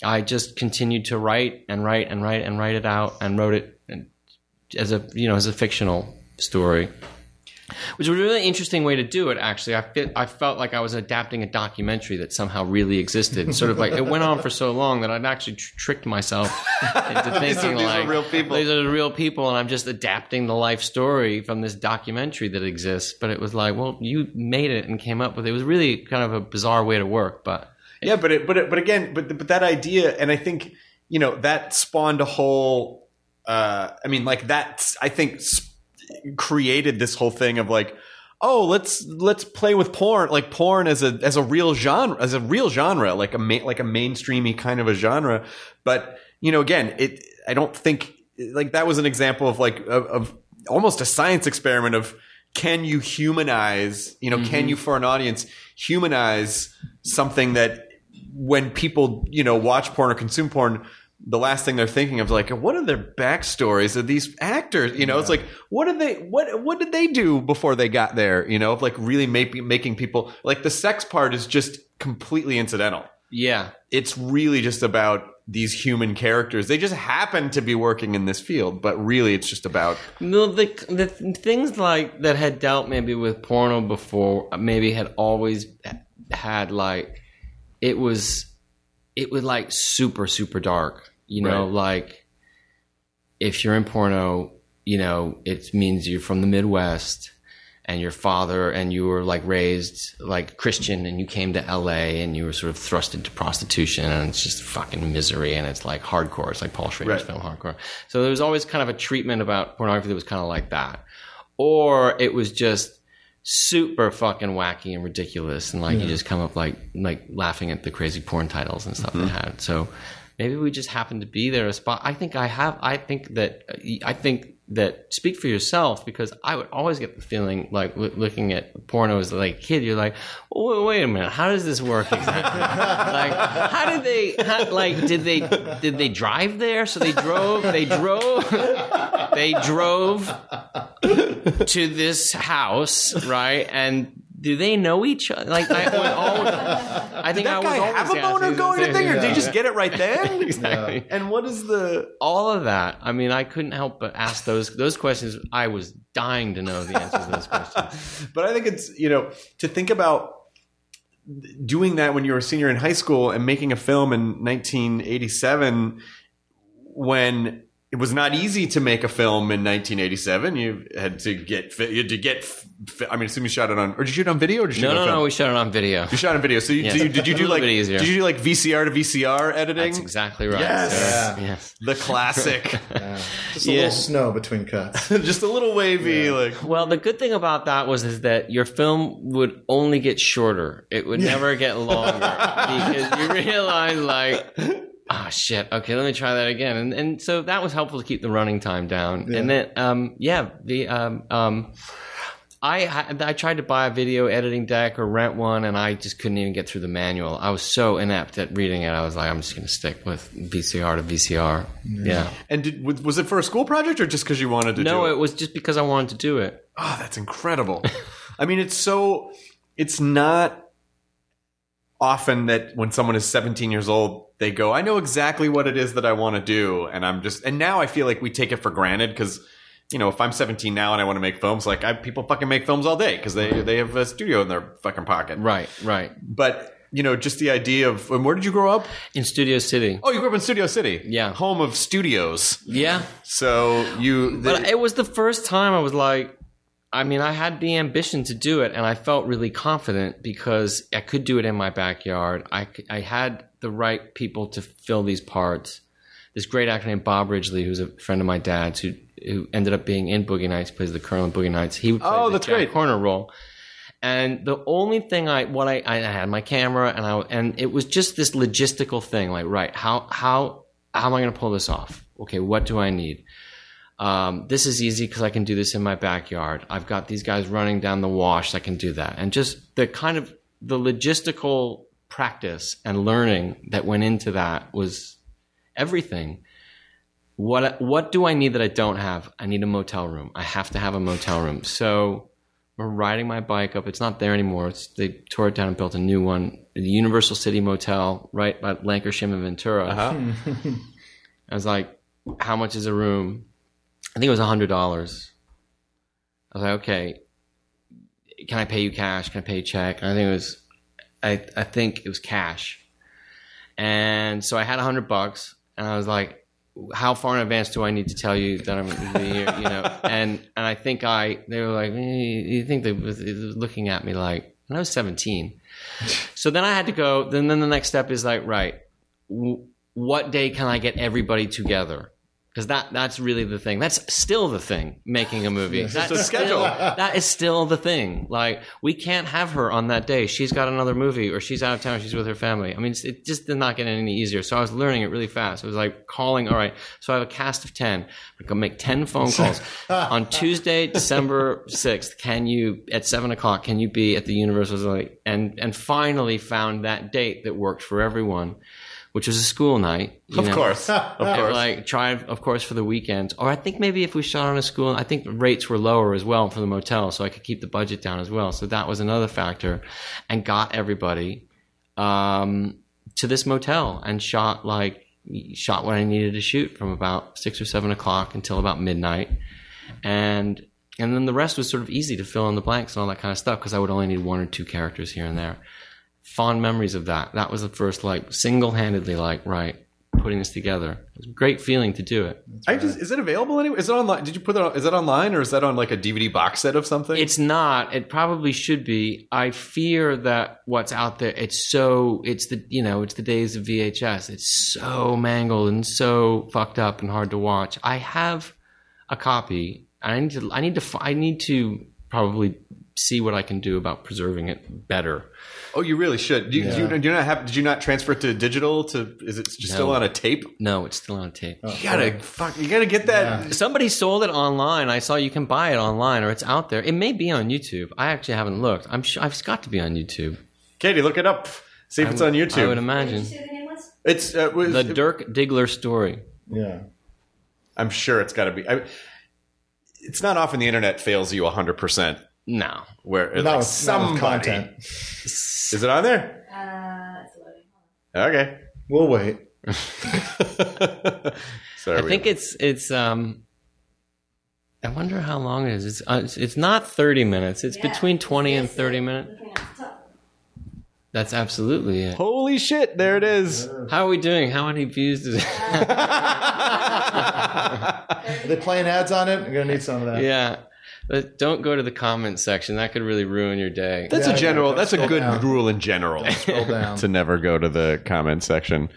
I just continued to write and write and write and write it out and wrote it as a you know as a fictional story, which was a really interesting way to do it. Actually, I fit, I felt like I was adapting a documentary that somehow really existed. Sort of like it went on for so long that I'd actually tr- tricked myself into thinking these are like real people. These are the real people, and I'm just adapting the life story from this documentary that exists. But it was like, well, you made it and came up with it. It was really kind of a bizarre way to work, but. Yeah, but it, but it, but again, but but that idea, and I think you know that spawned a whole. Uh, I mean, like that. I think s- created this whole thing of like, oh, let's let's play with porn, like porn as a as a real genre, as a real genre, like a ma- like a mainstreamy kind of a genre. But you know, again, it I don't think like that was an example of like of, of almost a science experiment of can you humanize, you know, can mm-hmm. you for an audience humanize something that when people you know watch porn or consume porn the last thing they're thinking of is like what are their backstories of these actors? You know it's like what did they what what did they do before they got there? You know of like really making making people like the sex part is just completely incidental. Yeah. it's really just about these human characters. They just happen to be working in this field but really it's just about No, the the things like that had dealt maybe with porno before, maybe had always had like it was it was like super super dark. You know, Right. like if you're in porno, you know, it means you're from the Midwest and your father and you were like raised like Christian and you came to LA and you were sort of thrust into prostitution and it's just fucking misery and it's like hardcore. It's like Paul Schrader's Right. film hardcore. So there was always kind of a treatment about pornography that was kind of like that. Or it was just super fucking wacky and ridiculous and like you just come up like like laughing at the crazy porn titles and stuff they mm-hmm. had. So maybe we just happen to be there a spot. I think I have. I think that I think that speak for yourself because I would always get the feeling like loo- looking at porno as like a kid. You're like, wait, wait a minute, how does this work exactly? like, how did they? How, like, did they did they drive there? So they drove. They drove. they drove to this house, right? And do they know each other? Like, I would always. I think I that was guy always have a boner going to same thing or did you just get it right then exactly. and what is the All of that. I mean, I couldn't help but ask those those questions. I was dying to know the answers to those questions. but I think it's you know to think about doing that when you were a senior in high school and making a film in 1987 when it was not easy to make a film in 1987. You had to get you had to get. I mean, assume you shot it on or did you shoot it on video or did you No, shoot it no, on film? no. We shot it on video. you shot it on video. So you, Yes. do you, did you do like did you do like VCR to VCR editing? That's exactly right. Yes. sir. Yeah. Yes. the classic, Just a Yeah. little snow between cuts. just a little wavy like. Well, the good thing about that was is that your film would only get shorter. It would never get longer because you realize like, ah, shit. Okay, let me try that again. And and so that was helpful to keep the running time down. And then, um, yeah, the um, um, I I tried to buy a video editing deck or rent one, and I just couldn't even get through the manual. I was so inept at reading it. I was like, I'm just going to stick with VCR to VCR. Yeah. And did, was was it for a school project or just because you wanted to? Do it? No, it was just because I wanted to do it. Oh, that's incredible. I mean, it's so, it's not often that when someone is 17 years old, they go, I know exactly what it is that I want to do. And I'm just, and now I feel like we take it for granted because, you know, if I'm 17 now and I want to make films, like I, people fucking make films all day because they, they have a studio in their fucking pocket. Right, right. But, you know, just the idea of, and where did you grow up? In Studio City. Oh, you grew up in Studio City. Yeah. Home of studios. Yeah. So you, But it was the first time I was like, I mean, I had the ambition to do it, and I felt really confident because I could do it in my backyard. I, I had the right people to fill these parts. This great actor named Bob Ridgely, who's a friend of my dad's, who who ended up being in Boogie Nights, plays the Colonel in Boogie Nights. He would play Oh, the that's Jack great. Horner role. And the only thing I what I, I had my camera and I and it was just this logistical thing like right how how how am I going to pull this off? Okay, what do I need? Um, this is easy because I can do this in my backyard. I've got these guys running down the wash. I can do that, and just the kind of the logistical practice and learning that went into that was everything. What what do I need that I don't have? I need a motel room. I have to have a motel room. So we're riding my bike up. It's not there anymore. It's, they tore it down and built a new one. The Universal City Motel, right by Lankershim and Ventura. Uh-huh. I was like, "How much is a room?" I think it was a hundred dollars. I was like, "Okay, can I pay you cash? Can I pay you check?" And I think it was, I I think it was cash. And so I had a hundred bucks, and I was like, "How far in advance do I need to tell you that I'm going to be here?" You know, and and I think I they were like, eh, "You think they was looking at me like?" And I was seventeen, so then I had to go. Then then the next step is like, right, w- what day can I get everybody together? Because that that's really the thing. That's still the thing. Making a movie. That's a schedule. That is still the thing. Like we can't have her on that day. She's got another movie, or she's out of town. She's with her family. I mean, it just did not get any easier. So I was learning it really fast. It was like calling. All right. So I have a cast of ten. I can make ten phone calls on Tuesday, December sixth. Can you at seven o'clock? Can you be at the Universal? Like, and and finally found that date that worked for everyone. Which was a school night, Of know. course, of course. Like tried, of course, for the weekends. Or I think maybe if we shot on a school, I think the rates were lower as well for the motel, so I could keep the budget down as well. So that was another factor, and got everybody um, to this motel and shot like shot what I needed to shoot from about six or seven o'clock until about midnight, and and then the rest was sort of easy to fill in the blanks and all that kind of stuff because I would only need one or two characters here and there. Fond memories of that. That was the first like single handedly like right putting this together. It was a great feeling to do it. I just is it available anywhere? Is it online? Did you put it? on Is that online or is that on like a DVD box set of something? It's not. It probably should be. I fear that what's out there. It's so. It's the you know. It's the days of VHS. It's so mangled and so fucked up and hard to watch. I have a copy. I need to. I need to. I need to probably see what I can do about preserving it better. Oh, you really should. Do you, do you, do you not have? Did you not transfer it to digital? To is it just still No. on a tape? No, it's still on tape. You gotta fuck. You gotta get that. Somebody sold it online. I saw you can buy it online, or it's out there. It may be on YouTube. I actually haven't looked. I'm sure it's got to be on YouTube. Katie, look it up. See if it's on YouTube. I would imagine it's uh, was, the Dirk Diggler story. Yeah. I'm sure it's got to be. I, it's not often the internet fails you 100. percent No, Where Not like with, not with somebody content. Is it on there? Okay. We'll wait. Sorry, I think it's it's. um I wonder how long it is. It's uh, it's, it's not thirty minutes. It's between twenty and thirty minutes. That's absolutely it. Holy shit! There it is. How are we doing? How many views does it? Are they playing ads on it? I'm gonna need some of that. yeah. But don't go to the comments section. That could really ruin your day. That's Yeah, a general. yeah, That's a scroll good down. rule in general Scroll down. to never go to the comment section.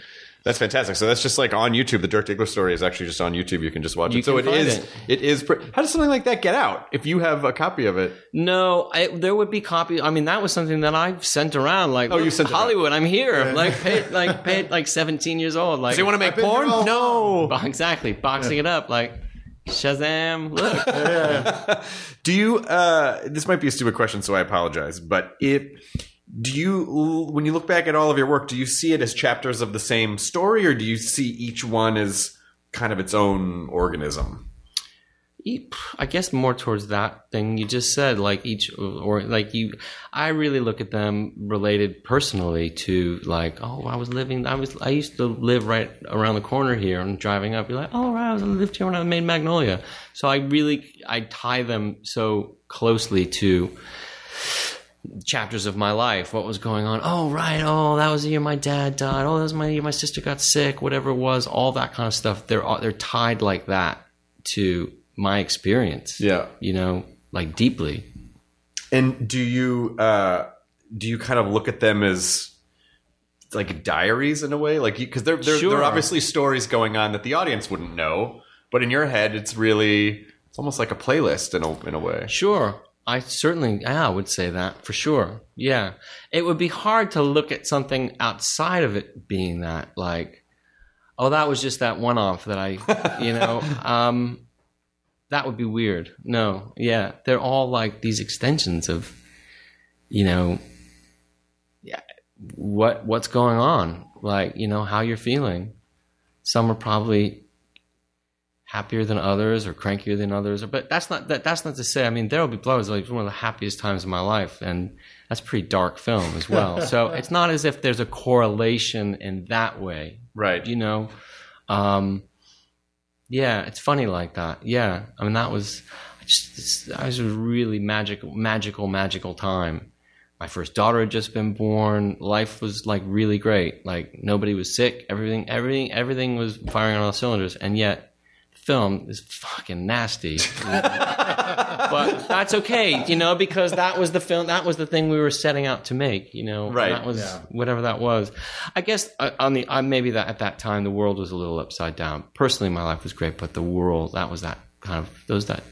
That's fantastic. So that's just like on YouTube. The Dirk Diggler story is actually just on YouTube. You can just watch You it. So can it find is. it. It is. Pre- How does something like that get out? If you have a copy of it, No, I, there would be copy. I mean, that was something that I've sent around. Like, Oh, you look, sent it Hollywood. I'm here. Like, paid, like, paid, like 17 years old. Like, do you want to make I've been porn? all No. Bo- exactly boxing it up like Shazam. Look, Do you? Uh, this might be a stupid question, so I apologize. But if do you, when you look back at all of your work, do you see it as chapters of the same story, or do you see each one as kind of its own organism? I guess more towards that thing you just said. Like each, or like you, I really look at them related personally to like, oh, I was living, I was, I used to live right around the corner here and driving up. You're like, oh, right, I was lived here when I made Magnolia. So I really, I tie them so closely to chapters of my life. What was going on? Oh, right. Oh, that was the year my dad died. Oh, that was my year my sister got sick. Whatever it was, all that kind of stuff. They're they're tied like that to my experience. Yeah. you know, like deeply. And do you uh, do you kind of look at them as like diaries in a way, like because they're they're, Sure. they're obviously stories going on that the audience wouldn't know, but in your head, it's really it's almost like a playlist in a in a way. Sure. I certainly, yeah, I would say that for sure. Yeah. It would be hard to look at something outside of it being that, like, oh, that was just that one off that I, you know, um, that would be weird. No, yeah. They're all like these extensions of, you know, yeah, what, what's going on, like, you know, how you're feeling. Some are probably happier than others or crankier than others. or, But that's not that, that's not to say. I mean, there will be blows. Like one of the happiest times of my life, and that's a pretty dark film as well. so it's not as if there's a correlation in that way, Right. You know, um, yeah, it's funny like that. Yeah, I mean that was I just that was a really magical, magical, magical time. My first daughter had just been born. Life was like really great. Like nobody was sick. Everything, everything, everything was firing on all cylinders. And yet, film is fucking nasty. but that's okay, you know, because that was the film, that was the thing we were setting out to make, you know. Right. That was Yeah. whatever that was. I guess uh, on the uh, maybe that at that time the world was a little upside down. Personally, my life was great, but the world that was that kind of those that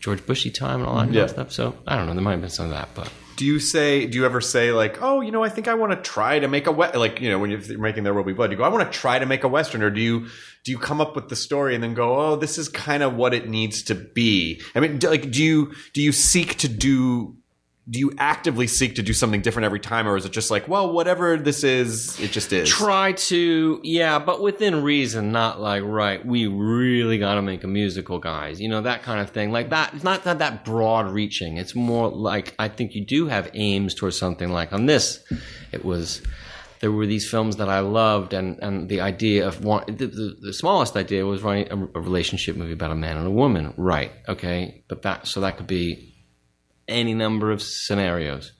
George Bushy time and all that kind of stuff. So I don't know. There might have been some of that, but Do you say? Do you ever say like, oh, you know, I think I want to try to make a we-, like, you know, when you're making There Will Be Blood, you go, I want to try to make a western, or do you do you come up with the story and then go, oh, this is kind of what it needs to be? I mean, do, like, do you do you seek to do? Do you actively seek to do something different every time, or is it just like, well, whatever this is, it just is? try to yeah but within reason not like right we really got to make a musical guys you know that kind of thing like that it's not that that broad reaching it's more like i think you do have aims towards something like on this it was there were these films that I loved, and, and the idea of one, the, the, the smallest idea was writing a, a relationship movie about a man and a woman, right? Okay, but that so that could be any number of scenarios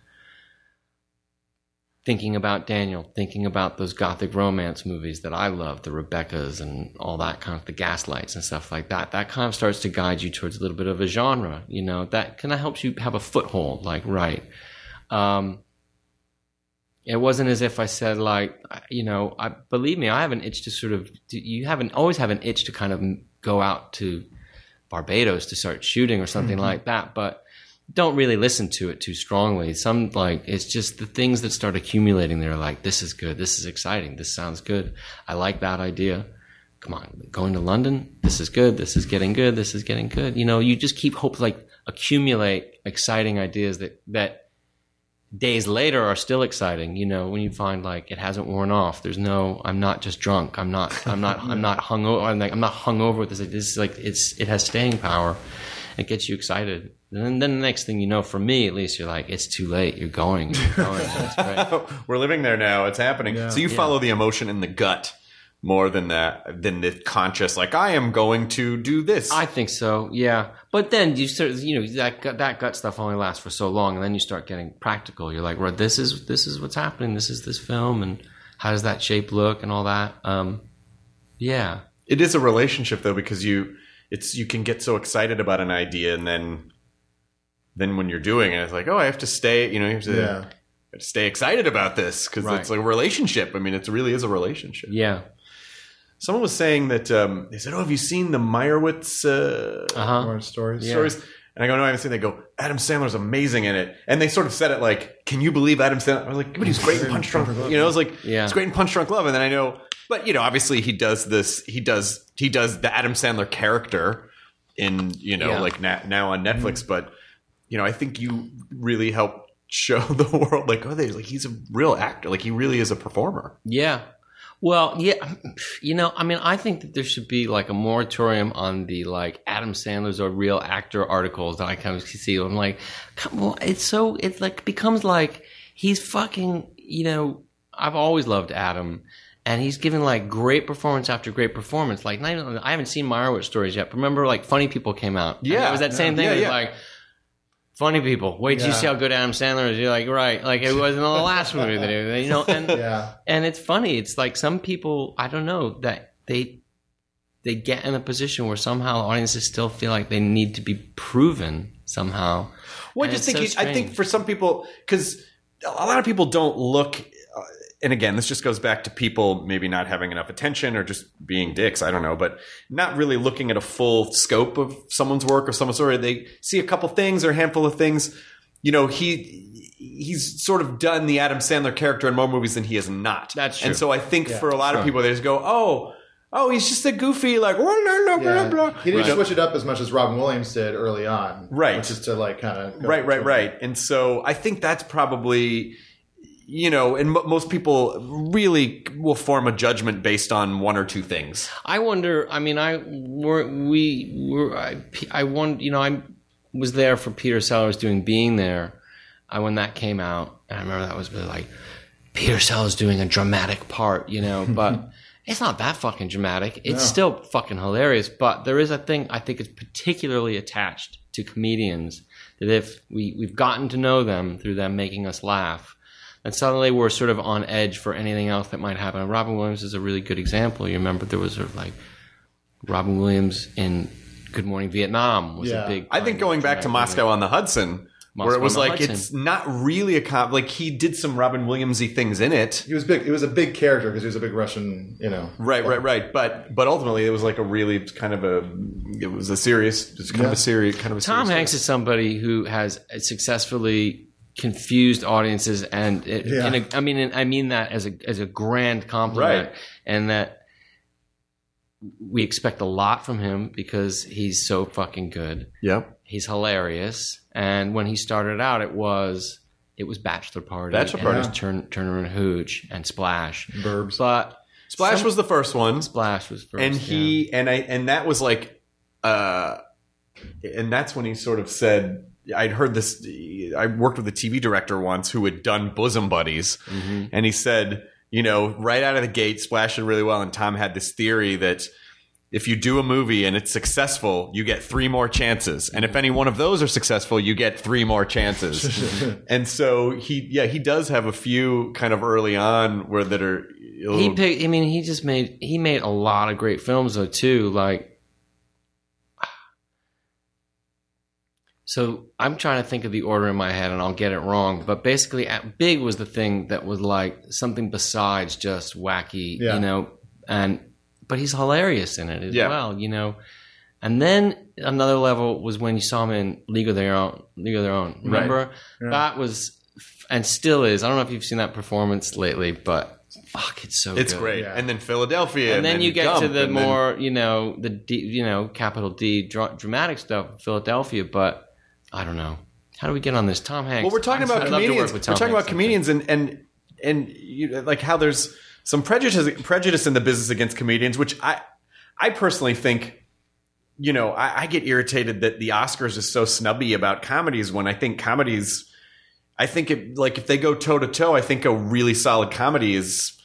thinking about Daniel, thinking about those gothic romance movies that I love, the Rebeccas and all that kind of the gaslights and stuff like that. That kind of starts to guide you towards a little bit of a genre, you know, that kind of helps you have a foothold, like, right. Um, it wasn't as if I said like, you know, I believe me, I have an itch to sort of, you haven't always have an itch to kind of go out to Barbados to start shooting or something like that, but don't really listen to it too strongly. Some like it's just the things that start accumulating there. Like this is good, this is exciting, this sounds good. I like that idea. Come on, going to London. This is good. This is getting good. This is getting good. You know, you just keep hope like accumulate exciting ideas that that days later are still exciting. You know, when you find like it hasn't worn off. There's no. I'm not just drunk. I'm not. I'm not. I'm not hungover. I'm like I'm not hungover with this. This is like it's. It has staying power. It gets you excited. And then, then the next thing you know, for me at least, you're like, it's too late. You're going. You're going. That's. We're living there now. It's happening. So you follow the emotion in the gut more than that than the conscious. Like I am going to do this. I think so. Yeah, but then you start, you know, that gut, that gut stuff only lasts for so long, and then you start getting practical. You're like, right, this is this is what's happening. This is this film, and how does that shape look, and all that. Um, yeah, it is a relationship though because you it's you can get so excited about an idea and then then when you're doing it it's like oh i have to stay you know you have to, Yeah. have to stay excited about this because Right. it's like a relationship i mean it really is a relationship yeah, someone was saying that um, they said oh have you seen the meyerowitz uh, uh huh. More stories. stories and i go no i haven't seen it. they go adam sandler's amazing in it and they sort of said it like can you believe adam sandler i was like but he's great in punch drunk Love." you know it was like Yeah. he's great in punch drunk love and then i know but you know obviously he does this he does he does the adam sandler character in you know Yeah. like na- now on netflix but you know i think you really help show the world like oh they like he's a real actor like he really is a performer Yeah. Well, yeah, you know, I mean, I think that there should be like a moratorium on the like Adam Sandler's or real actor articles that I kind of see. I'm like, come on, it's so it like becomes like he's fucking, you know, I've always loved Adam. And he's given like great performance after great performance. Like not even, I haven't seen Meyerowitz stories yet. But remember, like Funny People came out. And Yeah. it was that same thing. Yeah, It was yeah. like Funny People. Wait till you see how good Adam Sandler is. You're like, right, like it was in the last movie that he, you know. And Yeah. and it's funny. It's like some people, I don't know, that they they get in a position where somehow audiences still feel like they need to be proven somehow. Well, I just think so you, I think for some people because a lot of people don't look. And again, this just goes back to people maybe not having enough attention or just being dicks. I don't know, but not really looking at a full scope of someone's work or someone's story. They see a couple things or a handful of things. You know, he he's sort of done the Adam Sandler character in more movies than he has not. That's true. And so I think for a lot of people, they just go, "Oh, oh, he's just a goofy like blah blah blah Yeah. blah." He didn't Right. switch it up as much as Robin Williams did early on. Right. Which is to like kind of right right right and so i think that's probably you know and mo most people really will form a judgment based on one or two things I wonder. I mean, I we're, we were. I, I won. You know, I was there for Peter Sellers doing Being There uh, when that came out, and I remember that was really like Peter Sellers doing a dramatic part. You know, but it's not that fucking dramatic. It's still fucking hilarious. But there is a thing I think is particularly attached to comedians that if we we've gotten to know them through them making us laugh. And suddenly we're sort of on edge for anything else that might happen. And Robin Williams is a really good example. You remember there was sort of like Robin Williams in Good Morning Vietnam was Yeah. a big. I think going back to Moscow on the Hudson, where it was like Hudson. it's not really a com like he did some Robin Williamsy things in it. He was big. It was a big character because he was a big Russian. You know. Right, right, right. But but ultimately, it was like a really kind of a it was a serious, it's kind of a serious kind of a Tom serious Hanks is somebody who has successfully confused audiences, and it, Yeah. a, I mean, I mean that as a as a grand compliment, Right. and that we expect a lot from him because he's so fucking good. Yep. He's hilarious, and when he started out, it was it was Bachelor Party, Bachelor Party. was Turn, Turner and Hooch, and Splash, Burbs. but Splash some- was the first one, Splash was first, and yeah. he and I and that was like, uh, and that's when he sort of said. I'd heard this. I worked with a TV director once who had done Bosom Buddies, Mm-hmm. and he said, you know, right out of the gate, Splash did really well. And Tom had this theory that if you do a movie and it's successful, you get three more chances. And if any one of those are successful, you get three more chances. and so he, yeah, he does have a few kind of early on where that are. he picked. I mean, he just made he made a lot of great films though too. Like, so I'm trying to think of the order in my head, and I'll get it wrong. But basically, at Big was the thing that was like something besides just wacky, Yeah. you know. And but he's hilarious in it as Yeah. well, you know. And then another level was when you saw him in League of Their Own. League of Their Own. Remember that was and still is. I don't know if you've seen that performance lately, but fuck, it's so it's good. great. Yeah. And then Philadelphia. And then you get to the and then- more, you know, the D, you know, capital D dra- dramatic stuff, Philadelphia. But I don't know. How do we get on this? Tom Hanks. Well, we're talking about to comedians. We're talking Hanks, about comedians, and and and you like how there's some prejudice prejudice in the business against comedians, which I I personally think. You know, I, I get irritated that the Oscars is so snubby about comedies when I think comedies. I think it like if they go toe to toe, I think a really solid comedy is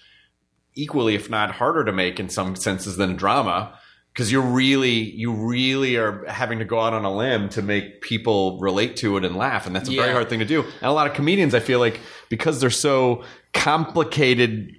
equally, if not harder, to make in some senses than a drama because you're really you really are having to go out on a limb to make people relate to it and laugh and that's a very hard thing to do and a lot of comedians i feel like because they're so complicated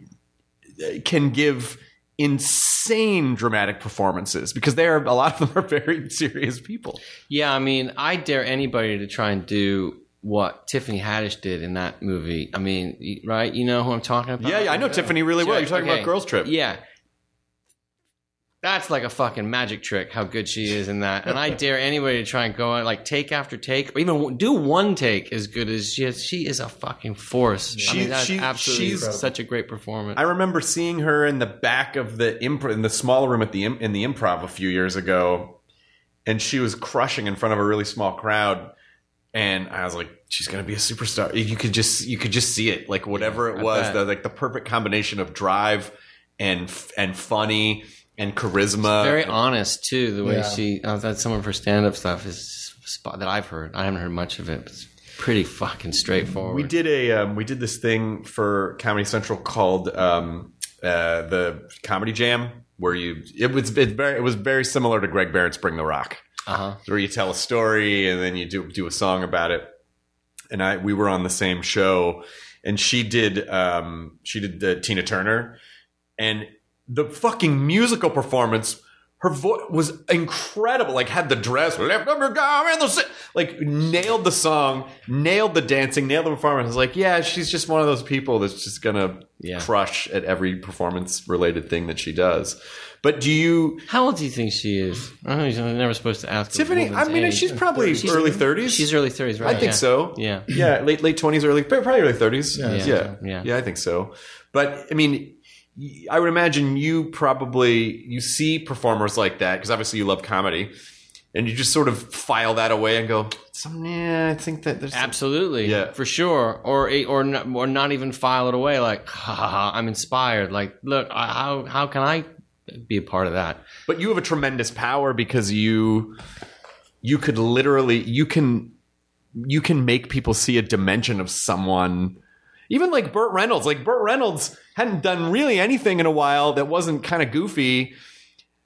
can give insane dramatic performances because they are a lot of them are very serious people Yeah, I mean, I dare anybody to try and do what Tiffany Haddish did in that movie. I mean, right? You know who I'm talking about? yeah, yeah i know tiffany really well you're talking Okay. about girls trip Yeah. That's like a fucking magic trick how good she is in that. And I dare anybody to try and go out like take after take, or even do one take as good as she is. She is a fucking force. I mean, that's she- absolutely she's- such a great performance. I remember seeing her in the back of the imp- in the small room at the im- in the improv a few years ago, and she was crushing in front of a really small crowd. And I was like, she's gonna be a superstar. You could just you could just see it, like whatever it was, the, like the perfect combination of drive and f- and funny and charisma. Very honest too. The way Yeah. she uh, that some of her stand up stuff is spot that I've heard. I haven't heard much of it. But it's pretty fucking straightforward. We did a um, we did this thing for Comedy Central called um, uh, the Comedy Jam, where you it was it very it was very similar to Greg Barrett's Bring the Rock. Uh huh. where you tell a story and then you do do a song about it. And I we were on the same show, and she did um, she did the Tina Turner, and the fucking musical performance. Her voice was incredible. Like had the dress, left up her and the like nailed the song, nailed the dancing, nailed the performance. I was like, yeah, she's just one of those people that's just gonna Yeah. crush at every performance related thing that she does. But do you, How old do you think she is? I don't know, I'm never supposed to ask. Tiffany? I mean, age. she's probably She's- early thirties. She's early thirties, right? I think Yeah. so. Yeah. yeah, late late twenties, early probably early thirties. Yeah, Yeah. yeah, Yeah. yeah, I think so. But I mean, y- I would imagine you probably you see performers like that because obviously you love comedy, and you just sort of file that away and go, some, yeah, I think that there's some- Absolutely, Yeah. for sure. Or or not, or not even file it away. Like, ha, ha, ha, I'm inspired. Like, look, how how can I be a part of that? but you have a tremendous power because you you could literally you can you can make people see a dimension of someone even like Burt Reynolds like Burt Reynolds hadn't done really anything in a while that wasn't kind of goofy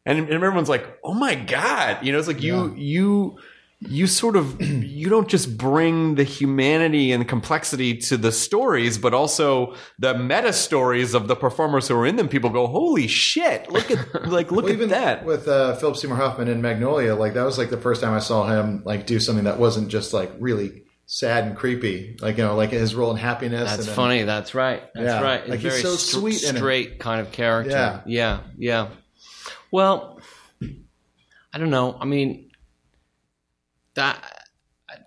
and, and everyone's like oh my god you know it's like you you you sort of you don't just bring the humanity and complexity to the stories, but also the meta stories of the performers who are in them. People go, "Holy shit! Look at like look Well, at even that." with uh, Philip Seymour Hoffman in Magnolia, like that was like the first time I saw him like do something that wasn't just like really sad and creepy, like you know, like his role in Happiness. That's and then- funny. That's right. That's Yeah. right. It's Like, he's very so str- sweet straight kind of character. Yeah. yeah, yeah. Well, I don't know. I mean, that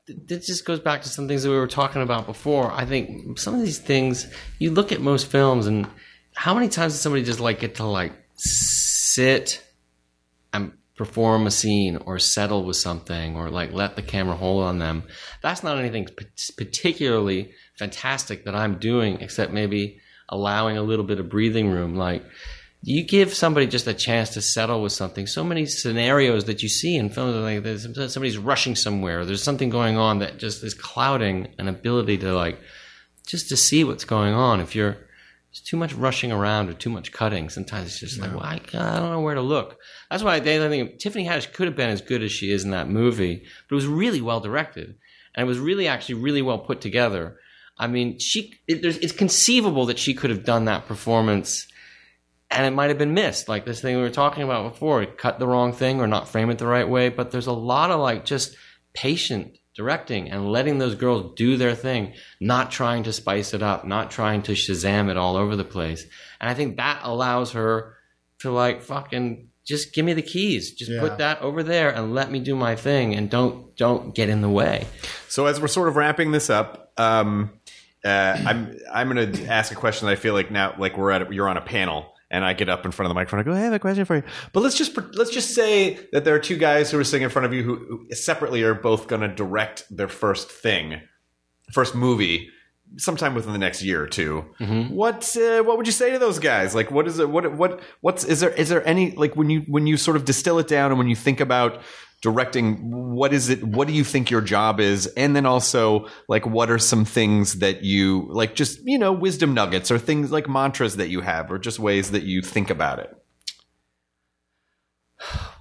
this just goes back to some things that we were talking about before. I think some of these things you look at most films, and how many times does somebody just like get to like sit and perform a scene or settle with something or like let the camera hold on them. That's not anything particularly fantastic that I'm doing, except maybe allowing a little bit of breathing room. Like you give somebody just a chance to settle with something. So many scenarios that you see in films, like there's somebody's rushing somewhere. There's something going on that just is clouding an ability to like just to see what's going on. If you're there's too much rushing around or too much cutting. Sometimes it's just like, well, I, I don't know where to look. That's why I think Tiffany Haddish could have been as good as she is in that movie, but it was really well directed and it was really actually really well put together. I mean, she it, there's, it's conceivable that she could have done that performance and it might have been missed. Like this thing we were talking about before, cut the wrong thing or not frame it the right way. But there's a lot of like just patient directing and letting those girls do their thing, not trying to spice it up, not trying to Shazam it all over the place. And I think that allows her to like fucking just give me the keys. Just Yeah. put that over there and let me do my thing and don't don't get in the way. So as we're sort of wrapping this up, um, uh, I'm I'm going to ask a question that I feel like now, like we're at you're on a panel, and I get up in front of the microphone. I go, I have a question for you. But let's just let's just say that there are two guys who are sitting in front of you who, who separately are both going to direct their first thing, first movie. Sometime within the next year or 2 what uh, what would you say to those guys? Like, what is it? What what what's is there is there any like when you when you sort of distill it down and when you think about directing what is it what do you think your job is? And then also like what are some things that you like just you know wisdom nuggets or things like mantras that you have or just ways that you think about it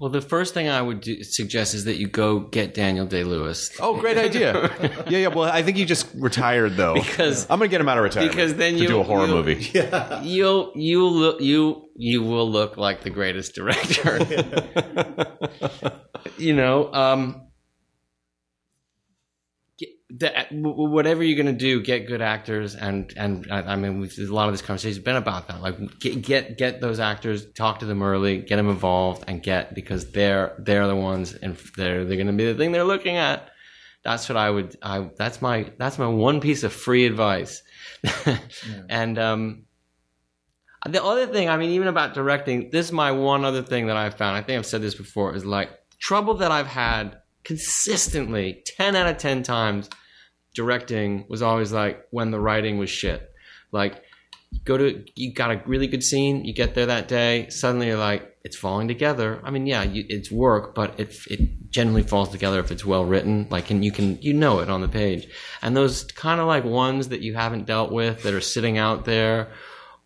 Well, the first thing I would do, suggest is that you go get Daniel Day Lewis. oh great idea yeah yeah well i think he just retired though Because- i'm gonna get him out of retirement because then you do a horror movie Yeah. You'll you'll look you you will look like the greatest director. you know, um, the, w- whatever you're going to do, get good actors, and and I, I mean, we've, a lot of this conversation has been about that. Like, get, get get those actors, talk to them early, get them involved, and get because they're they're the ones, and they're they're going to be the thing they're looking at. That's what I would. I that's my that's my one piece of free advice. And um, the other thing, I mean, even about directing, this is my one other thing that I've found. I think I've said this before is like trouble that I've had consistently 10 out of 10 times directing was always like when the writing was shit. Like, go to, you got a really good scene, you get there that day, suddenly you're like, it's falling together. I mean, yeah, you, it's work, but it, it generally falls together if it's well written. Like, and you can, you know it on the page. And those kind of like ones that you haven't dealt with that are sitting out there,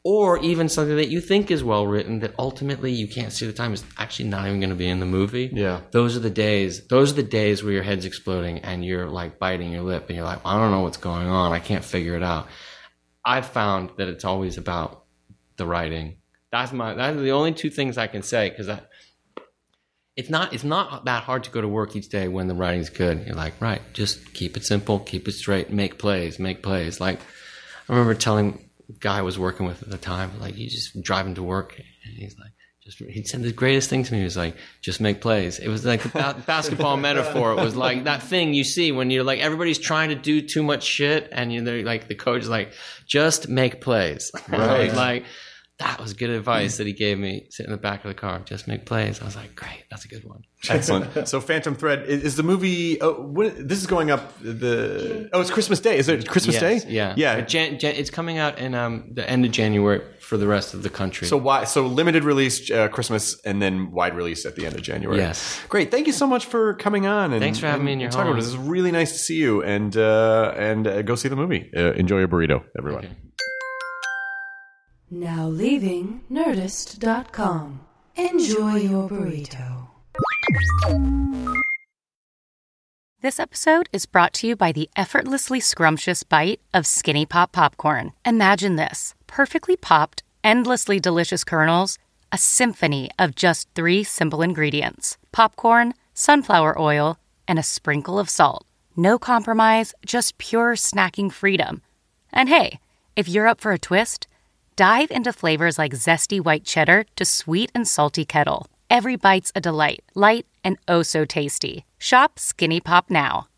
or even something that you think is well written that ultimately you can't see the time is actually not even going to be in the movie. Yeah. Those are the days, those are the days where your head's exploding and you're like biting your lip and you're like, I don't know what's going on. I can't figure it out. I've found that it's always about the writing. That's my, that's the only two things I can say because that, it's not it's not that hard to go to work each day when the writing's good. You're like, right, just keep it simple, keep it straight, make plays, make plays. Like I remember telling guy I was working with at the time, like you just drive him to work and he's like just he said the greatest thing to me He was like, just make plays. It was like the ba- basketball metaphor. It was like that thing you see when you're like everybody's trying to do too much shit and you're like the coach is like, just make plays. Right. like that was good advice that he gave me Sit in the back of the car. Just make plays. I was like, great, that's a good one. excellent so phantom thread is, is the movie oh, when, this is going up the oh it's christmas day is it christmas Yes, day Yeah, yeah Jan, Jan, it's coming out in um, the end of January for the rest of the country. So why? So limited release uh, Christmas and then wide release at the end of January. Yes. Great. Thank you so much for coming on. And, Thanks for having and me in your talking about home. This is really nice to see you. And uh, and uh, go see the movie. Uh, enjoy your burrito, everyone. Okay. Now leaving Nerdist.com. Enjoy your burrito. This episode is brought to you by the effortlessly scrumptious bite of Skinny Pop Popcorn. Imagine this perfectly popped, endlessly delicious kernels, a symphony of just three simple ingredients popcorn, sunflower oil, and a sprinkle of salt. No compromise, just pure snacking freedom. And hey, if you're up for a twist, dive into flavors like zesty white cheddar to sweet and salty kettle. Every bite's a delight, light and oh so tasty. Shop Skinny Pop now,